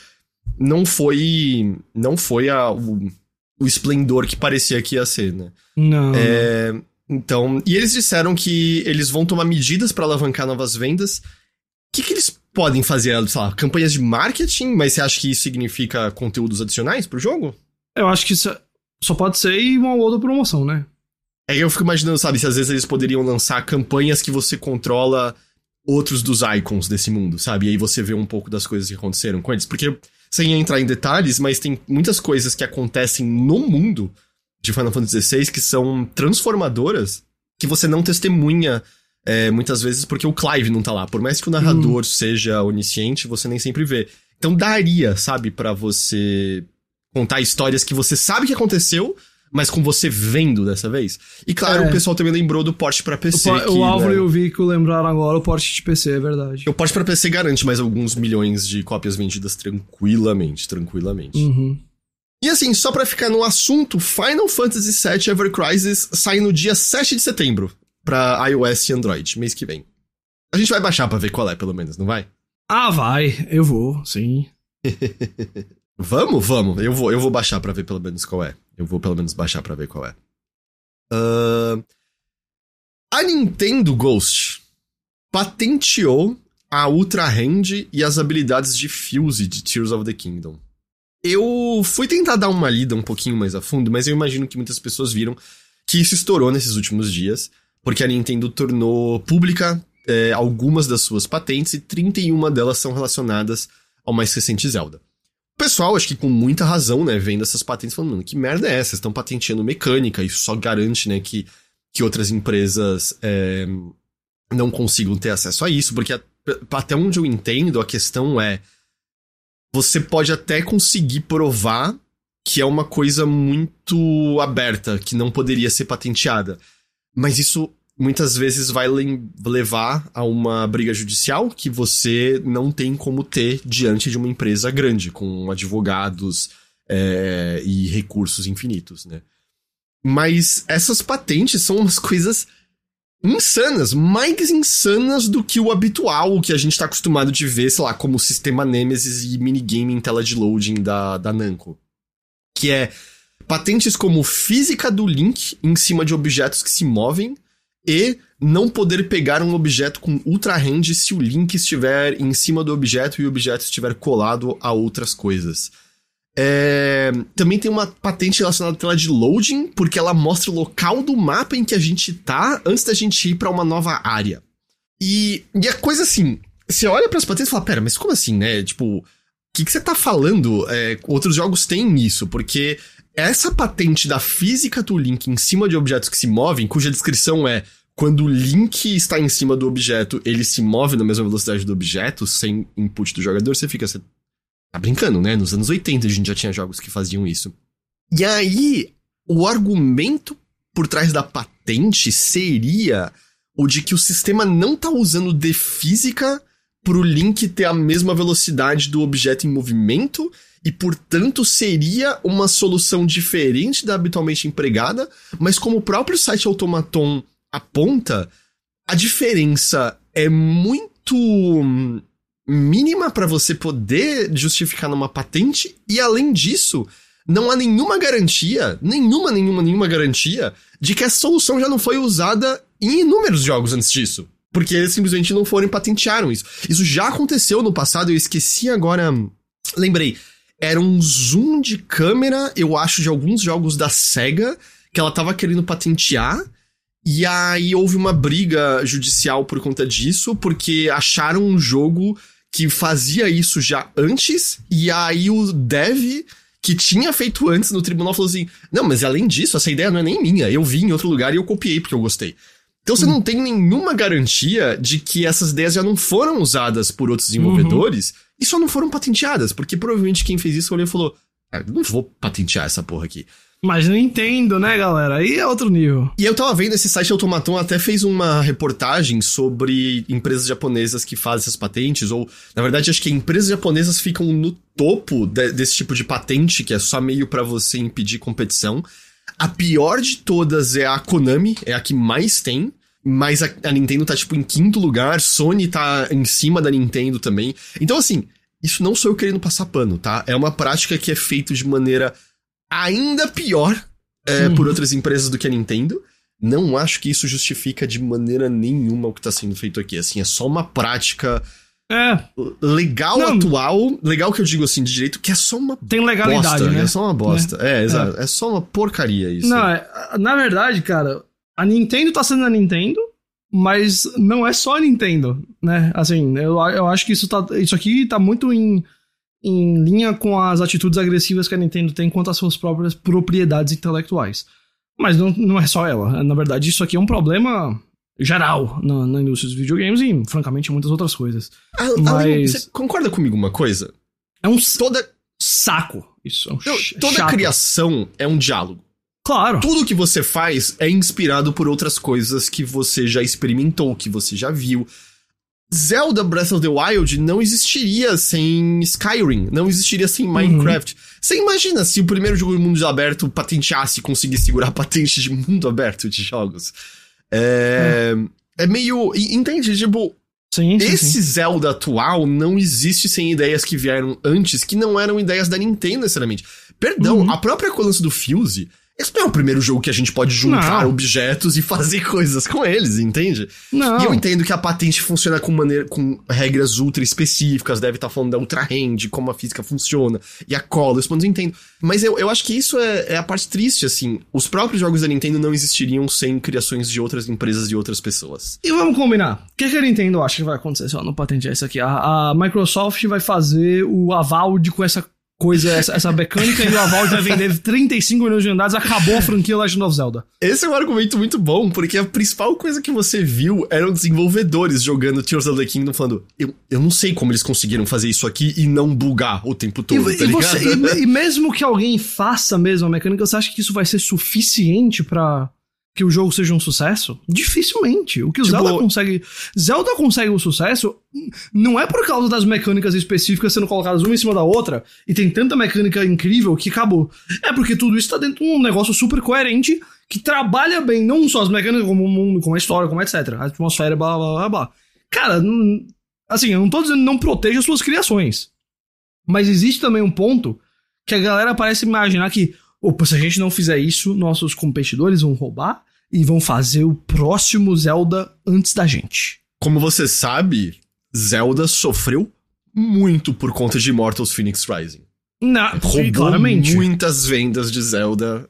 não foi. Não foi a. O, o esplendor que parecia que ia ser, né? Não. É, então, e eles disseram que eles vão tomar medidas para alavancar novas vendas. O que, que eles podem fazer? Sei lá, campanhas de marketing? Mas você acha que isso significa conteúdos adicionais pro jogo? Eu acho que isso só pode ser uma outra promoção, né? É que eu fico imaginando, sabe, se às vezes eles poderiam lançar campanhas que você controla outros dos icons desse mundo, sabe? E aí você vê um pouco das coisas que aconteceram com eles. Porque sem entrar em detalhes, mas tem muitas coisas que acontecem no mundo de Final Fantasy XVI que são transformadoras que você não testemunha é, muitas vezes porque o Clive não tá lá. Por mais que o narrador hum. seja onisciente, você nem sempre vê. Então daria, sabe, para você contar histórias que você sabe que aconteceu, mas com você vendo dessa vez. E claro, é. o pessoal também lembrou do porte para PC. O, que, o Álvaro né, e o Vico lembraram agora o porte de PC, é verdade. O porte para PC garante mais alguns milhões de cópias vendidas tranquilamente, tranquilamente. Uhum. E assim, só para ficar no assunto, Final Fantasy VII Ever Crisis sai no dia 7 de setembro para iOS e Android, mês que vem. A gente vai baixar para ver qual é, pelo menos, não vai? Ah, vai. Eu vou, sim. vamos, vamos. Eu vou, eu vou baixar para ver pelo menos qual é. Eu vou pelo menos baixar para ver qual é. Uh... A Nintendo Ghost patenteou a Ultra Hand e as habilidades de Fuse de Tears of the Kingdom. Eu fui tentar dar uma lida um pouquinho mais a fundo, mas eu imagino que muitas pessoas viram que isso estourou nesses últimos dias, porque a Nintendo tornou pública é, algumas das suas patentes e 31 delas são relacionadas ao mais recente Zelda. Pessoal, acho que com muita razão, né, vendo essas patentes falando, mano, que merda é essa? Estão patenteando mecânica, isso só garante, né, que, que outras empresas é, não consigam ter acesso a isso, porque até onde eu entendo, a questão é você pode até conseguir provar que é uma coisa muito aberta, que não poderia ser patenteada. Mas isso muitas vezes vai levar a uma briga judicial que você não tem como ter diante de uma empresa grande, com advogados é, e recursos infinitos, né? Mas essas patentes são umas coisas insanas, mais insanas do que o habitual, o que a gente tá acostumado de ver, sei lá, como o sistema Nemesis e minigame em tela de loading da, da Namco. Que é patentes como física do Link em cima de objetos que se movem, e não poder pegar um objeto com ultra se o link estiver em cima do objeto e o objeto estiver colado a outras coisas. É... Também tem uma patente relacionada à tela de loading, porque ela mostra o local do mapa em que a gente tá antes da gente ir para uma nova área. E, e a coisa assim, você olha para as patentes e fala, pera, mas como assim, né? Tipo, o que, que você tá falando? É, outros jogos têm isso, porque essa patente da física do link em cima de objetos que se movem, cuja descrição é quando o link está em cima do objeto, ele se move na mesma velocidade do objeto, sem input do jogador, você fica. Você tá brincando, né? Nos anos 80 a gente já tinha jogos que faziam isso. E aí, o argumento por trás da patente seria o de que o sistema não tá usando de física pro link ter a mesma velocidade do objeto em movimento e, portanto, seria uma solução diferente da habitualmente empregada, mas como o próprio site Automaton aponta, a diferença é muito mínima para você poder justificar numa patente e, além disso, não há nenhuma garantia, nenhuma, nenhuma, nenhuma garantia de que essa solução já não foi usada em inúmeros jogos antes disso. Porque eles simplesmente não foram e patentearam isso. Isso já aconteceu no passado, eu esqueci agora. Lembrei era um zoom de câmera, eu acho, de alguns jogos da SEGA, que ela tava querendo patentear. E aí houve uma briga judicial por conta disso, porque acharam um jogo que fazia isso já antes, e aí o dev que tinha feito antes no tribunal falou assim: Não, mas além disso, essa ideia não é nem minha. Eu vi em outro lugar e eu copiei porque eu gostei. Então você hum. não tem nenhuma garantia de que essas ideias já não foram usadas por outros desenvolvedores. Uhum e só não foram patenteadas, porque provavelmente quem fez isso olhou e falou: ah, não vou patentear essa porra aqui. Mas não entendo, né, galera? Aí é outro nível. E eu tava vendo, esse site Automaton até fez uma reportagem sobre empresas japonesas que fazem essas patentes, ou, na verdade, acho que empresas japonesas ficam no topo de, desse tipo de patente, que é só meio para você impedir competição. A pior de todas é a Konami, é a que mais tem mas a, a, Nintendo tá, tipo, em quinto lugar, Sony tá em cima da Nintendo também. Então, assim, isso não sou eu querendo passar pano, tá? É uma prática que é feita de maneira ainda pior é, uhum. por outras empresas do que a Nintendo. Não acho que isso justifica de maneira nenhuma o que tá sendo feito aqui. Assim, é só uma prática é. legal não. atual, legal que eu digo assim de direito, que é só uma Tem legalidade, bosta, né? É só uma bosta. É, é exato. É. é só uma porcaria isso. Não, é, na verdade, cara, a Nintendo tá sendo a Nintendo, mas não é só a Nintendo, né? Assim, eu, eu acho que isso, tá, isso aqui tá muito em, em linha com as atitudes agressivas que a Nintendo tem quanto às suas próprias propriedades intelectuais. Mas não, não é só ela. Na verdade, isso aqui é um problema geral na, na indústria dos videogames e, francamente, muitas outras coisas. Ah, Mas... você concorda comigo uma coisa? É um toda... saco isso. É um não, toda chato. criação é um diálogo. Claro. Tudo que você faz é inspirado por outras coisas que você já experimentou, que você já viu. Zelda Breath of the Wild não existiria sem Skyrim, não existiria sem uhum. Minecraft. Uhum. Você imagina se o primeiro jogo de mundo aberto patenteasse e conseguisse segurar patente de mundo aberto de jogos? É, é. é meio. Entende? Tipo, Sim, sim, Esse sim. Zelda atual não existe sem ideias que vieram antes, que não eram ideias da Nintendo necessariamente. Perdão, uhum. a própria coluna do Fuse esse não é o primeiro jogo que a gente pode juntar não. objetos e fazer coisas com eles, entende? Não. E eu entendo que a patente funciona com, maneira, com regras ultra específicas, deve estar tá falando da Ultra Hand, como a física funciona, e a cola, isso eu entendo. Mas eu, eu acho que isso é, é, a parte triste, assim. Os próprios jogos da Nintendo não existiriam sem criações de outras empresas e outras pessoas. E vamos combinar. O que, que a Nintendo acha que vai acontecer se ela não patentear isso aqui? A, a Microsoft vai fazer o aval de com essa coisa, essa, essa mecânica e o Aval vai vender 35 milhões de unidades, acabou a franquia Legend of Zelda. Esse é um argumento muito bom, porque a principal coisa que você viu eram desenvolvedores jogando Tears of the Kingdom falando, eu, eu não sei como eles conseguiram fazer isso aqui e não bugar o tempo todo, e, tá e, você, e, e mesmo que alguém faça mesmo a mecânica, você acha que isso vai ser suficiente para que o jogo seja um sucesso? Dificilmente. O que o tipo... Zelda consegue. Zelda consegue o um sucesso não é por causa das mecânicas específicas sendo colocadas uma em cima da outra e tem tanta mecânica incrível que acabou. É porque tudo isso tá dentro de um negócio super coerente que trabalha bem não só as mecânicas, como o mundo, como a história, como etc. A atmosfera, blá blá blá blá. Cara, assim, eu não tô dizendo não proteja suas criações. Mas existe também um ponto que a galera parece imaginar que Opa, se a gente não fizer isso, nossos competidores vão roubar e vão fazer o próximo Zelda antes da gente. Como você sabe, Zelda sofreu muito por conta de Immortals Phoenix Rising. Não, Roubou claramente. muitas vendas de Zelda.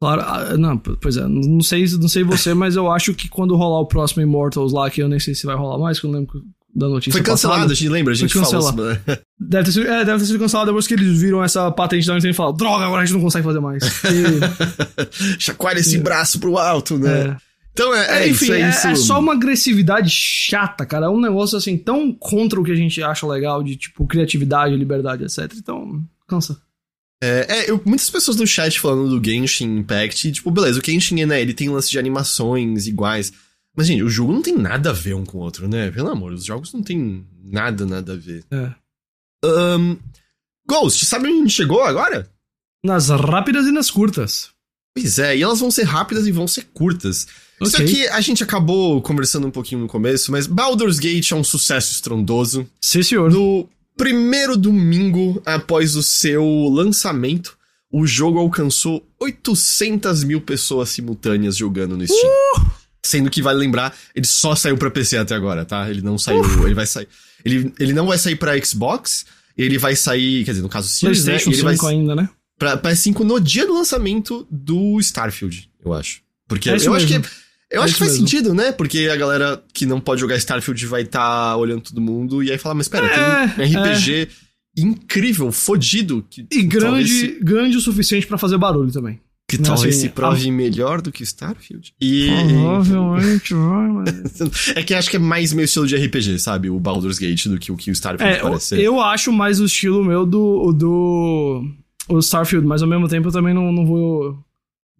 Claro, ah, não, pois é, não sei, não sei você, mas eu acho que quando rolar o próximo Immortals lá, que eu nem sei se vai rolar mais, que eu lembro da notícia. Foi cancelado, passada. a gente lembra, a gente falou isso. Deve ter, sido, é, deve ter sido cancelado depois que eles viram essa patente da Nintendo e falaram, droga, agora a gente não consegue fazer mais. E... Chacoalha esse braço pro alto, né? É. Então é, é, Enfim, isso, é, é, isso. é, só uma agressividade chata, cara. É um negócio assim tão contra o que a gente acha legal de tipo criatividade, liberdade, etc. Então, cansa. É, é eu, muitas pessoas no chat falando do Genshin Impact, e, tipo, beleza, o Genshin, né, ele tem lance de animações iguais. Mas, gente, o jogo não tem nada a ver um com o outro, né? Pelo amor, os jogos não tem nada, nada a ver. É. Um, Ghost, sabe onde chegou agora? Nas rápidas e nas curtas. Pois é, e elas vão ser rápidas e vão ser curtas. Okay. Isso aqui a gente acabou conversando um pouquinho no começo, mas Baldur's Gate é um sucesso estrondoso. Sim, senhor. No primeiro domingo após o seu lançamento, o jogo alcançou 800 mil pessoas simultâneas jogando no Steam. Uh! Sendo que vale lembrar, ele só saiu para PC até agora, tá? Ele não saiu, ele vai sair. Ele, ele não vai sair para Xbox, ele vai sair, quer dizer, no caso Series, né? Ele vai ainda, né? Pra, pra 5 no dia do lançamento do Starfield, eu acho. Porque é eu acho que eu é acho que faz mesmo. sentido, né? Porque a galera que não pode jogar Starfield vai estar tá olhando todo mundo e aí falar, mas pera, é, tem um RPG é. incrível, fodido. Que e grande, grande o suficiente para fazer barulho também. Que Não, talvez assim, se prove a... melhor do que Starfield. E. Provavelmente vai, mas. é que acho que é mais meu estilo de RPG, sabe? O Baldur's Gate do que o que o Starfield é, parece ser. Eu acho mais o estilo meu do. do. O Starfield, mas ao mesmo tempo eu também não, não vou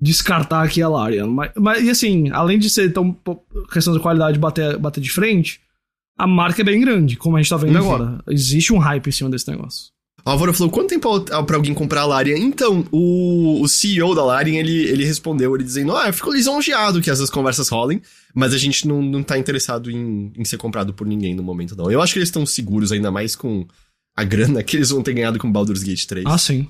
descartar aqui a Larian. Mas, mas, e assim, além de ser tão. questão de qualidade bater, bater de frente, a marca é bem grande, como a gente tá vendo uhum. agora. Existe um hype em cima desse negócio. Álvaro falou, quanto tempo para alguém comprar a Larian? Então, o, o CEO da Larian, ele, ele respondeu, ele dizendo, ah, eu fico lisonjeado que essas conversas rolem, mas a gente não, não tá interessado em, em ser comprado por ninguém no momento, não. Eu acho que eles estão seguros, ainda mais com a grana que eles vão ter ganhado com Baldur's Gate 3. Ah, sim.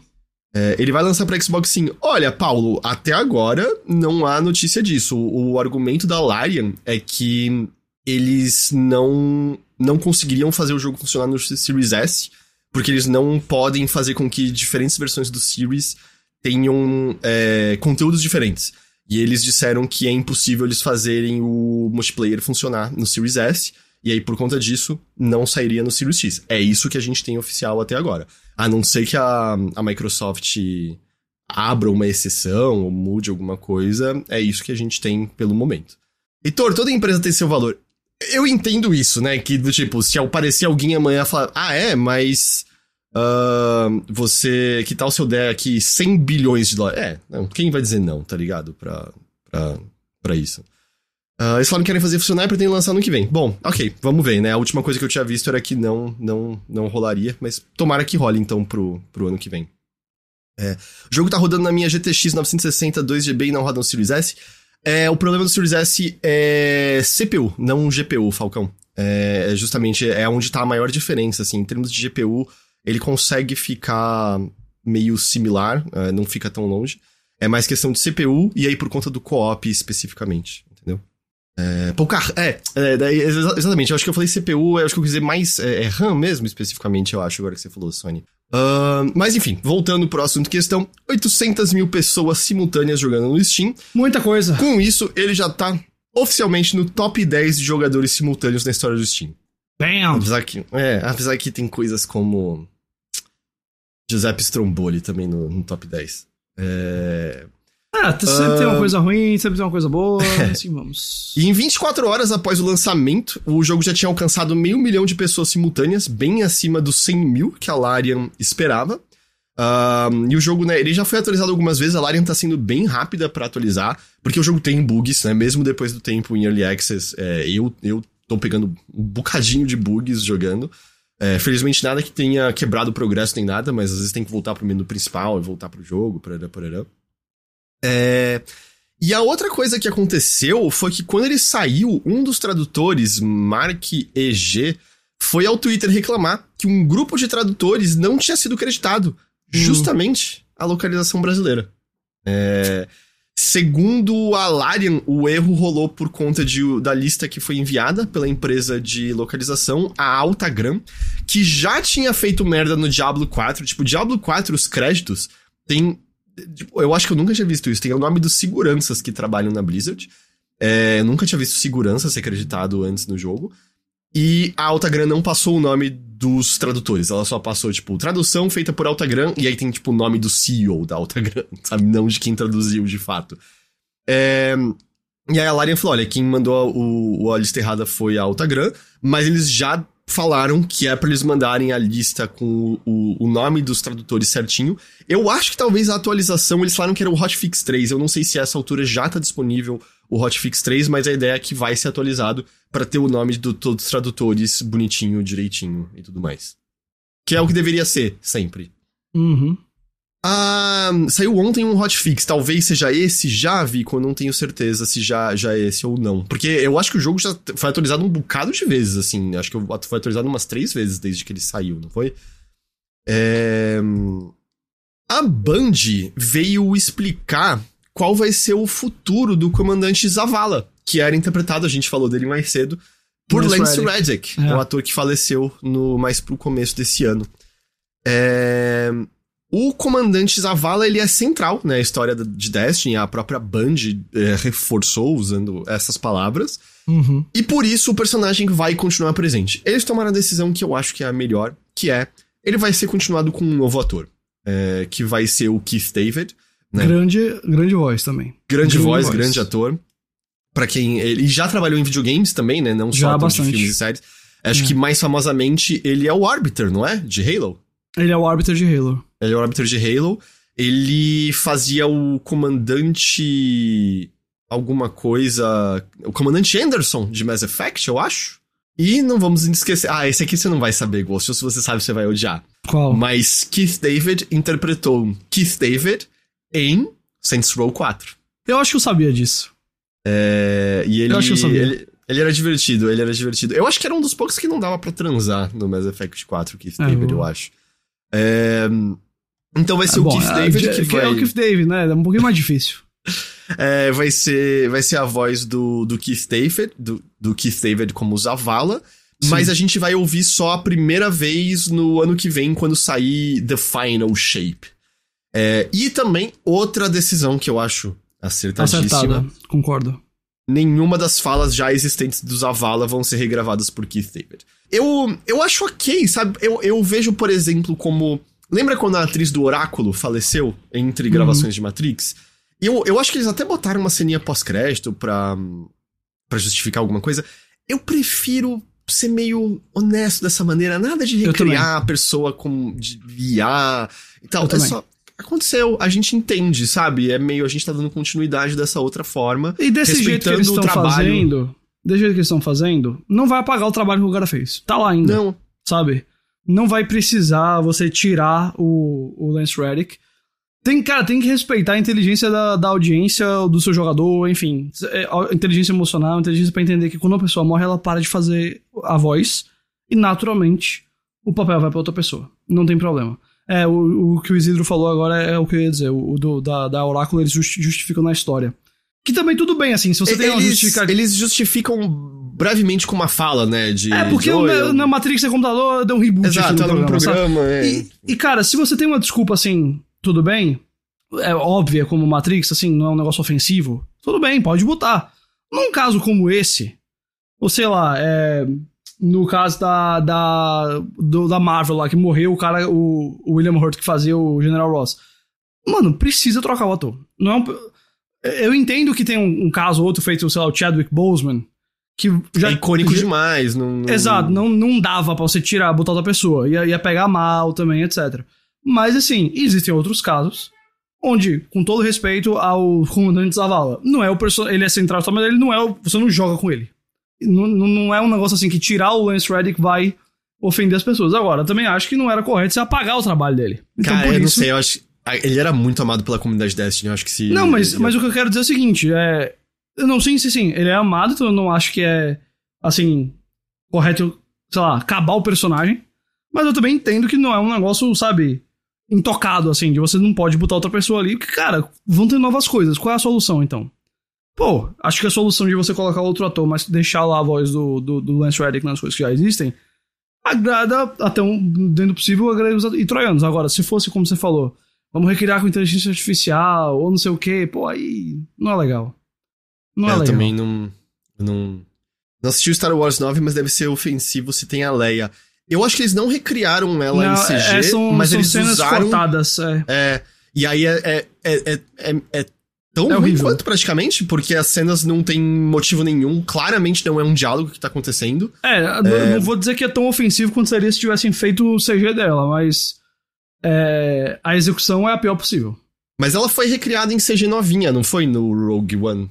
É, ele vai lançar pra Xbox sim. Olha, Paulo, até agora não há notícia disso. O, o argumento da Larian é que eles não, não conseguiriam fazer o jogo funcionar no Series S, porque eles não podem fazer com que diferentes versões do Series tenham é, conteúdos diferentes. E eles disseram que é impossível eles fazerem o multiplayer funcionar no Series S, e aí por conta disso não sairia no Series X. É isso que a gente tem oficial até agora. A não ser que a, a Microsoft abra uma exceção ou mude alguma coisa, é isso que a gente tem pelo momento. Heitor, toda empresa tem seu valor. Eu entendo isso, né? Que do tipo, se aparecer alguém amanhã falar, ah, é, mas. Uh, você. Que tal se eu der aqui 100 bilhões de dólares? É, não, quem vai dizer não, tá ligado? Pra, pra, pra isso. Uh, eles falaram que querem fazer funcionar e pretendem lançar no que vem. Bom, ok, vamos ver, né? A última coisa que eu tinha visto era que não, não, não rolaria, mas tomara que role então pro, pro ano que vem. É, o jogo tá rodando na minha GTX 960 2GB e não roda no Series S. É, o problema do Series S é CPU, não GPU, Falcão. É, é, justamente é onde tá a maior diferença, assim, em termos de GPU, ele consegue ficar meio similar, é, não fica tão longe. É mais questão de CPU e aí por conta do co-op especificamente, entendeu? É, pouca. É, é, exatamente. Eu acho que eu falei CPU, eu acho que eu quis dizer mais. É, é RAM mesmo, especificamente, eu acho, agora que você falou, Sony. Uh, mas enfim, voltando pro assunto questão: 800 mil pessoas simultâneas jogando no Steam. Muita coisa. Com isso, ele já tá oficialmente no top 10 de jogadores simultâneos na história do Steam. Bam! Apesar que, é, apesar que tem coisas como. Giuseppe Stromboli também no, no top 10. É, ah, sempre uh... tem uma ah. coisa ruim, sempre tem uma coisa boa, assim vamos. E em 24 horas após o lançamento, o jogo já tinha alcançado meio milhão de pessoas simultâneas, bem acima dos 100 mil que a Larian esperava. Uh, e o jogo, né, ele já foi atualizado algumas vezes, a Larian tá sendo bem rápida para atualizar, porque o jogo tem bugs, né, mesmo depois do tempo em Early Access, é, eu, eu tô pegando um bocadinho de bugs jogando. É, felizmente nada que tenha quebrado o progresso nem nada, mas às vezes tem que voltar pro menu principal e voltar pro jogo, porará, porará. É... E a outra coisa que aconteceu foi que quando ele saiu, um dos tradutores, Mark EG, foi ao Twitter reclamar que um grupo de tradutores não tinha sido creditado hum. justamente a localização brasileira. É... Segundo a Larian, o erro rolou por conta de, da lista que foi enviada pela empresa de localização, a Altagram, que já tinha feito merda no Diablo 4. Tipo, Diablo 4, os créditos, tem Tipo, eu acho que eu nunca tinha visto isso. Tem o nome dos seguranças que trabalham na Blizzard. É, eu nunca tinha visto segurança ser acreditado antes no jogo. E a Altagram não passou o nome dos tradutores. Ela só passou, tipo, tradução feita por Altagram. E aí tem, tipo, o nome do CEO da Altagram, sabe? Não de quem traduziu de fato. É... E aí a Larian falou: olha, quem mandou o, a lista errada foi a Altagram, mas eles já falaram que é para eles mandarem a lista com o, o, nome dos tradutores certinho. Eu acho que talvez a atualização, eles falaram que era o Hotfix 3. Eu não sei se a essa altura já tá disponível o Hotfix 3, mas a ideia é que vai ser atualizado para ter o nome de todos os tradutores bonitinho, direitinho e tudo mais. Que é o que deveria ser, sempre. Uhum. Ah, saiu ontem um hotfix, talvez seja esse, já vi, eu não tenho certeza se já, já é esse ou não. Porque eu acho que o jogo já foi atualizado um bocado de vezes, assim. Acho que foi atualizado umas três vezes desde que ele saiu, não foi? É... A Band veio explicar qual vai ser o futuro do comandante Zavala, que era interpretado, a gente falou dele mais cedo, por Lance Reddick, é. o ator que faleceu no mais pro começo desse ano. É... O comandante Zavala, ele é central na né, história de Destiny, a própria Band é, reforçou usando essas palavras. Uhum. E por isso o personagem vai continuar presente. Eles tomaram a decisão que eu acho que é a melhor, que é, ele vai ser continuado com um novo ator, é, que vai ser o Keith David. Né? Grande, grande voz também. Grande, grande voz, voz, grande ator. para quem... Ele já trabalhou em videogames também, né? Não só de filmes e séries. Acho é. que mais famosamente ele é o Arbiter, não é? De Halo. Ele é o Arbiter de Halo. Ele é o árbitro de Halo. Ele fazia o comandante. alguma coisa. O comandante Anderson de Mass Effect, eu acho. E não vamos esquecer. Ah, esse aqui você não vai saber, Ghost. Se você sabe, você vai odiar. Qual? Mas Keith David interpretou Keith David em Saints Row 4. Eu acho que eu sabia disso. É, e ele, eu acho que eu sabia. Ele, ele era divertido, ele era divertido. Eu acho que era um dos poucos que não dava para transar no Mass Effect 4, Keith é, David, eu... eu acho. É, então vai ser ah, o bom, Keith David que vai... É o Keith David, né? É um pouquinho mais difícil. é, vai ser vai ser a voz do, do Keith David, do, do Keith David como Zavala, Sim. mas a gente vai ouvir só a primeira vez no ano que vem, quando sair The Final Shape. É, e também outra decisão que eu acho acertadíssima. Acertada, concordo. nenhuma das falas já existentes do Zavala vão ser regravadas por Keith David. Eu, eu acho ok, sabe? Eu, eu vejo, por exemplo, como. Lembra quando a atriz do Oráculo faleceu entre gravações uhum. de Matrix? Eu, eu acho que eles até botaram uma ceninha pós-crédito pra, pra justificar alguma coisa. Eu prefiro ser meio honesto dessa maneira, nada de recriar a pessoa como de VR e tal. É só. Aconteceu, a gente entende, sabe? É meio a gente tá dando continuidade dessa outra forma. E desse jeito que eles estão fazendo, desse jeito que eles estão fazendo, não vai apagar o trabalho que o cara fez. Tá lá ainda. Não. Sabe? Não vai precisar você tirar o, o Lance Reddick. Tem, cara, tem que respeitar a inteligência da, da audiência, do seu jogador, enfim. É, inteligência emocional, inteligência para entender que quando uma pessoa morre, ela para de fazer a voz e, naturalmente, o papel vai para outra pessoa. Não tem problema. É, o, o que o Isidro falou agora é, o que eu ia dizer. O, do, da, da Oráculo eles justificam na história. Que também tudo bem, assim, se você tem uma justificativa. Eles justificam brevemente com uma fala, né? De, é, porque de, na, na Matrix é computador, deu um reboot Exato, aqui no programa. programa é. e, e, cara, se você tem uma desculpa assim, tudo bem, é óbvia como Matrix, assim, não é um negócio ofensivo, tudo bem, pode botar. Num caso como esse, ou sei lá, é, no caso da, da, do, da Marvel lá, que morreu o cara, o, o, William Hurt que fazia o General Ross. Mano, precisa trocar o ator. Não é um, eu entendo que tem um, um caso ou outro feito, sei lá, o Chadwick Boseman, que já... É icônico já, demais. Não, não... Exato, não, não dava pra você tirar, botar outra pessoa. Ia, ia pegar mal também, etc. Mas, assim, existem outros casos onde, com todo respeito ao comandante Zavala, não é o ele é central, mas ele não é o... você não joga com ele. Não, não é um negócio assim que tirar o Lance Reddick vai ofender as pessoas. Agora, também acho que não era correto você apagar o trabalho dele. Então, Cara, por eu isso... não sei, eu acho. Ele era muito amado pela comunidade Destiny, eu acho que se. Não, mas, mas o que eu quero dizer é o seguinte: é. Eu não sei se sim, ele é amado, então eu não acho que é, assim, correto, sei lá, acabar o personagem. Mas eu também entendo que não é um negócio, sabe, intocado, assim, de você não pode botar outra pessoa ali, porque, cara, vão ter novas coisas. Qual é a solução, então? Pô, acho que a solução de você colocar outro ator, mas deixar lá a voz do, do, do Lance Reddick nas coisas que já existem, agrada até um, dentro do possível, agrada os e troianos. Agora, se fosse como você falou, vamos recriar com inteligência artificial, ou não sei o que, pô, aí não é legal. Não é, é eu legal. também não, não. Não assisti o Star Wars 9, mas deve ser ofensivo se tem a Leia. Eu acho que eles não recriaram ela não, em CG, é, são, mas são eles cenas usaram... cortadas, é. É, e aí é, é, é, é, é tão é ruim quanto praticamente, porque as cenas não tem motivo nenhum, claramente não é um diálogo que tá acontecendo. É, é... não vou dizer que é tão ofensivo quanto seria se tivessem feito o CG dela, mas é, a execução é a pior possível. Mas ela foi recriada em CG novinha, não foi no Rogue One?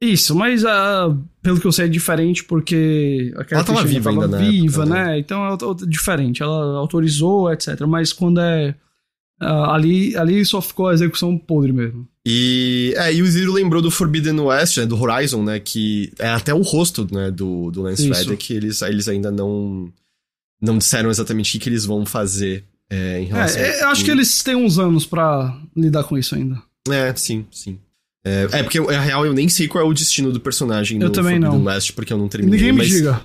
Isso, mas uh, pelo que eu sei é diferente porque a ela tava viva tava ainda, viva, né? né? Então é diferente, ela autorizou, etc. Mas quando é uh, ali, ali só ficou a execução podre mesmo. E, é, e o Zero lembrou do Forbidden West, né, do Horizon, né, que é até o rosto, né, do, do Lance Reddick, eles, eles ainda não, não disseram exatamente o que, eles vão fazer é, em relação é, Eu acho que eles têm uns anos para lidar com isso ainda. É, sim, sim. É, é, porque, na real, eu nem sei qual é o destino do personagem eu no também Forbidden não. West, porque eu não terminei. Ninguém me diga.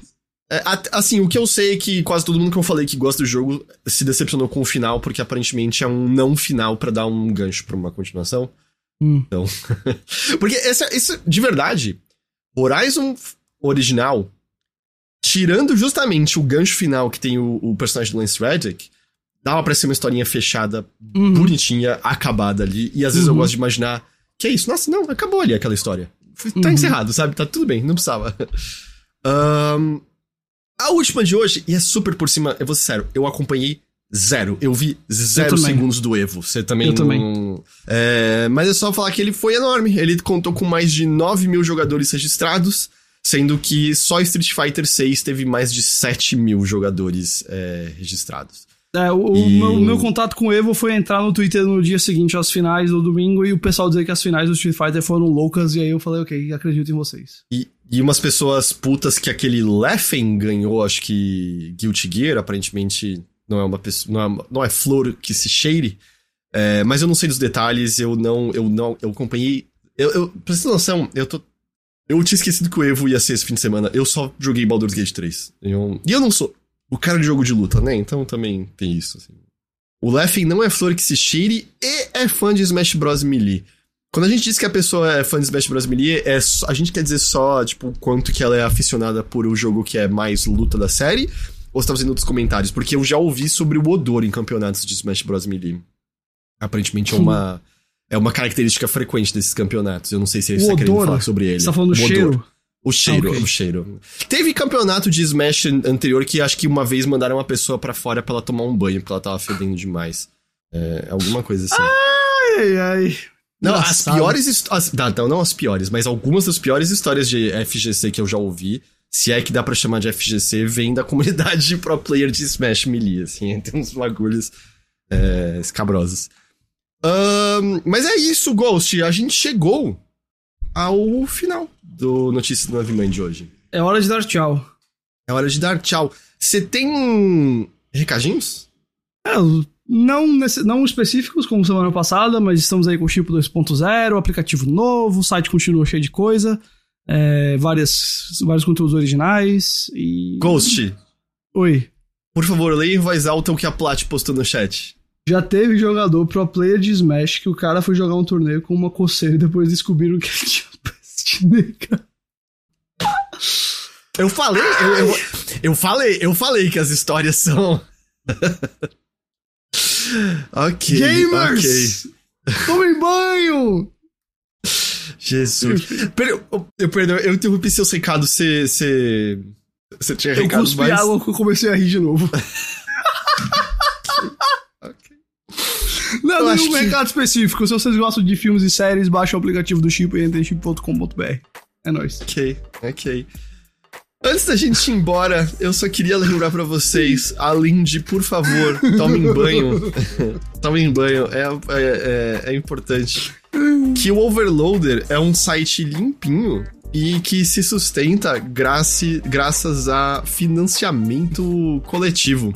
É, assim, o que eu sei é que quase todo mundo que eu falei que gosta do jogo se decepcionou com o final, porque aparentemente é um não final para dar um gancho pra uma continuação. Hum. Então. Porque esse, esse, de verdade, Horizon original, tirando justamente o gancho final que tem o, o personagem do Lance Reddick, dava pra ser uma historinha fechada, uhum. bonitinha, acabada ali. E às vezes uhum. eu gosto de imaginar que é isso. Nossa, não, acabou ali aquela história. Tá uhum. encerrado, sabe? Tá tudo bem, não precisava. Um, a última de hoje, e é super por cima, eu vou ser sério, eu acompanhei Zero. Eu vi zero eu segundos do Evo. Você também eu não... também. É, mas é só falar que ele foi enorme. Ele contou com mais de 9 mil jogadores registrados, sendo que só Street Fighter 6 teve mais de 7 mil jogadores é, registrados. É, o, e... meu, meu, contato com o Evo foi entrar no Twitter no dia seguinte às finais, no domingo, e o pessoal dizer que as finais do Street Fighter foram loucas, e aí eu falei, ok, acredito em vocês. E, e umas pessoas putas que aquele Leffen ganhou, acho que Guilty Gear, aparentemente não é uma pessoa, não é, não é flor que se cheire, é, mas eu não sei dos detalhes, eu não, eu não, eu acompanhei, eu, eu pra noção, eu tô, eu tinha esquecido que o Evo ia ser esse fim de semana, eu só joguei Baldur's Gate 3, eu, e eu não sou o cara de jogo de luta, né, então também tem isso, assim. O Leffen não é flor que se cheire e é fã de Smash Bros. Melee. Quando a gente diz que a pessoa é fã de Smash Bros. Melee, é só, a gente quer dizer só, tipo, quanto que ela é aficionada por o jogo que é mais luta da série? Ou você tá fazendo outros comentários? Porque eu já ouvi sobre o odor em campeonatos de Smash Bros. Melee. Aparentemente é uma, é uma característica frequente desses campeonatos. Eu não sei se você O tá querendo falar sobre ele. Você tá falando do O odor. O cheiro, Ah, ok. o cheiro. Teve campeonato de Smash an- anterior que acho que uma vez mandaram uma pessoa pra fora pra ela tomar um banho, porque ela tava fedendo demais. É, alguma coisa assim. Ai, ai. não, as engraçado. piores histórias. Não, não, não as piores, mas algumas das piores histórias de FGC que eu já ouvi, se é que dá pra chamar de FGC, vem da comunidade de pro player de Smash Melee, assim. Tem uns bagulhos é, escabrosos. Ahn, mas é isso, Ghost. A gente chegou ao final do Notícias do Naviman de hoje. É hora de dar tchau. É hora de dar tchau. Você tem recadinhos? É, não, nesse- não específicos como semana passada, mas estamos aí com o Chip 2.0, aplicativo novo, o site continua cheio de coisa, é, várias, vários conteúdos originais e... Ghost, Oi. por favor, leia em voz alta o que a Plat postou no chat. Já teve jogador pro player de Smash que o cara foi jogar um torneio com uma coceira e depois descobriram que ele tinha negra. Eu falei, eu, eu, eu falei, eu falei que as histórias são. ok. Gamers! Tomem banho! Jesus. Per, eu, eu, perdão, eu interrompi seus recados. Você. Você. Tinha Eu recados cuspi mais. água que eu comecei a rir de novo. Ok. Nenhum que- recado específico. Se vocês gostam de filmes e séries, baixa o aplicativo do Chip e entre em chip.com.br. É nóis. Ok, ok. Antes da gente ir embora, eu só queria lembrar pra vocês, além de, por favor, tomem banho. tomem banho, é, é, é, é importante. Que o Overloader é um site limpinho e que se sustenta grace, graças a financiamento coletivo.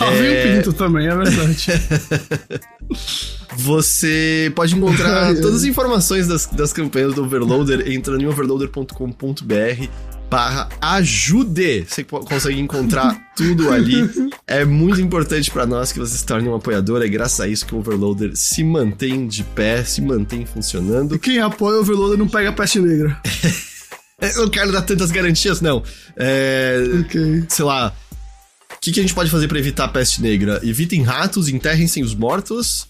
Lá vem É. o pinto também, é verdade. Você pode encontrar ai. todas as informações das, das campanhas do Overloader entrando em overloader.com.br barra ajude. Você consegue encontrar tudo ali. É muito importante pra nós que você se torne um apoiador. É graças a isso que o Overloader se mantém de pé, se mantém funcionando. E quem apoia o Overloader não pega a peste negra. É, Eu não quero dar tantas garantias, não. É, Ok. sei lá. O que, que a gente pode fazer pra evitar a peste negra? Evitem ratos, enterrem-se os mortos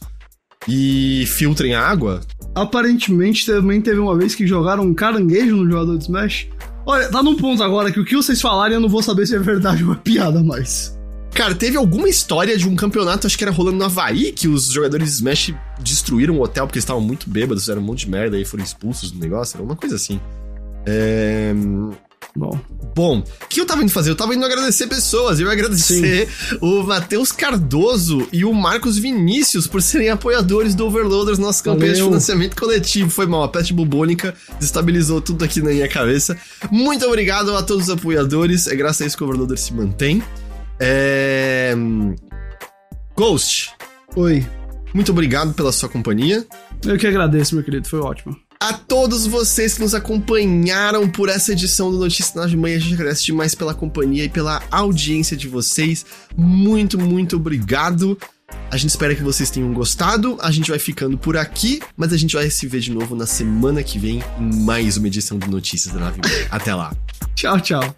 e filtrem a água? Aparentemente também teve uma vez que jogaram um caranguejo no jogador de Smash. Olha, tá num ponto agora que o que vocês falarem eu não vou saber se é verdade ou é piada mais. Cara, teve alguma história de um campeonato, acho que era rolando no Havaí, que os jogadores de Smash destruíram o hotel porque eles estavam muito bêbados, fizeram um monte de merda e foram expulsos do negócio, era uma coisa assim. É... Bom, Bom, o que eu tava indo fazer? Eu tava indo agradecer pessoas. Eu ia agradecer o Matheus Cardoso e o Marcos Vinícius por serem apoiadores do Overloaders, nossa campanha de Valeu. financiamento coletivo. Foi mal, a peste bubônica desestabilizou tudo aqui na minha cabeça. Muito obrigado a todos os apoiadores. É graças a isso que o Overloader se mantém. É... Ghost, oi. muito obrigado pela sua companhia. Eu que agradeço, meu querido, foi ótimo. A todos vocês que nos acompanharam por essa edição do Notícias na de Manhã, a gente agradece demais pela companhia e pela audiência de vocês. Muito, muito obrigado. A gente espera que vocês tenham gostado. A gente vai ficando por aqui, mas a gente vai se ver de novo na semana que vem em mais uma edição do Notícias da Nave. Até lá. Tchau, tchau.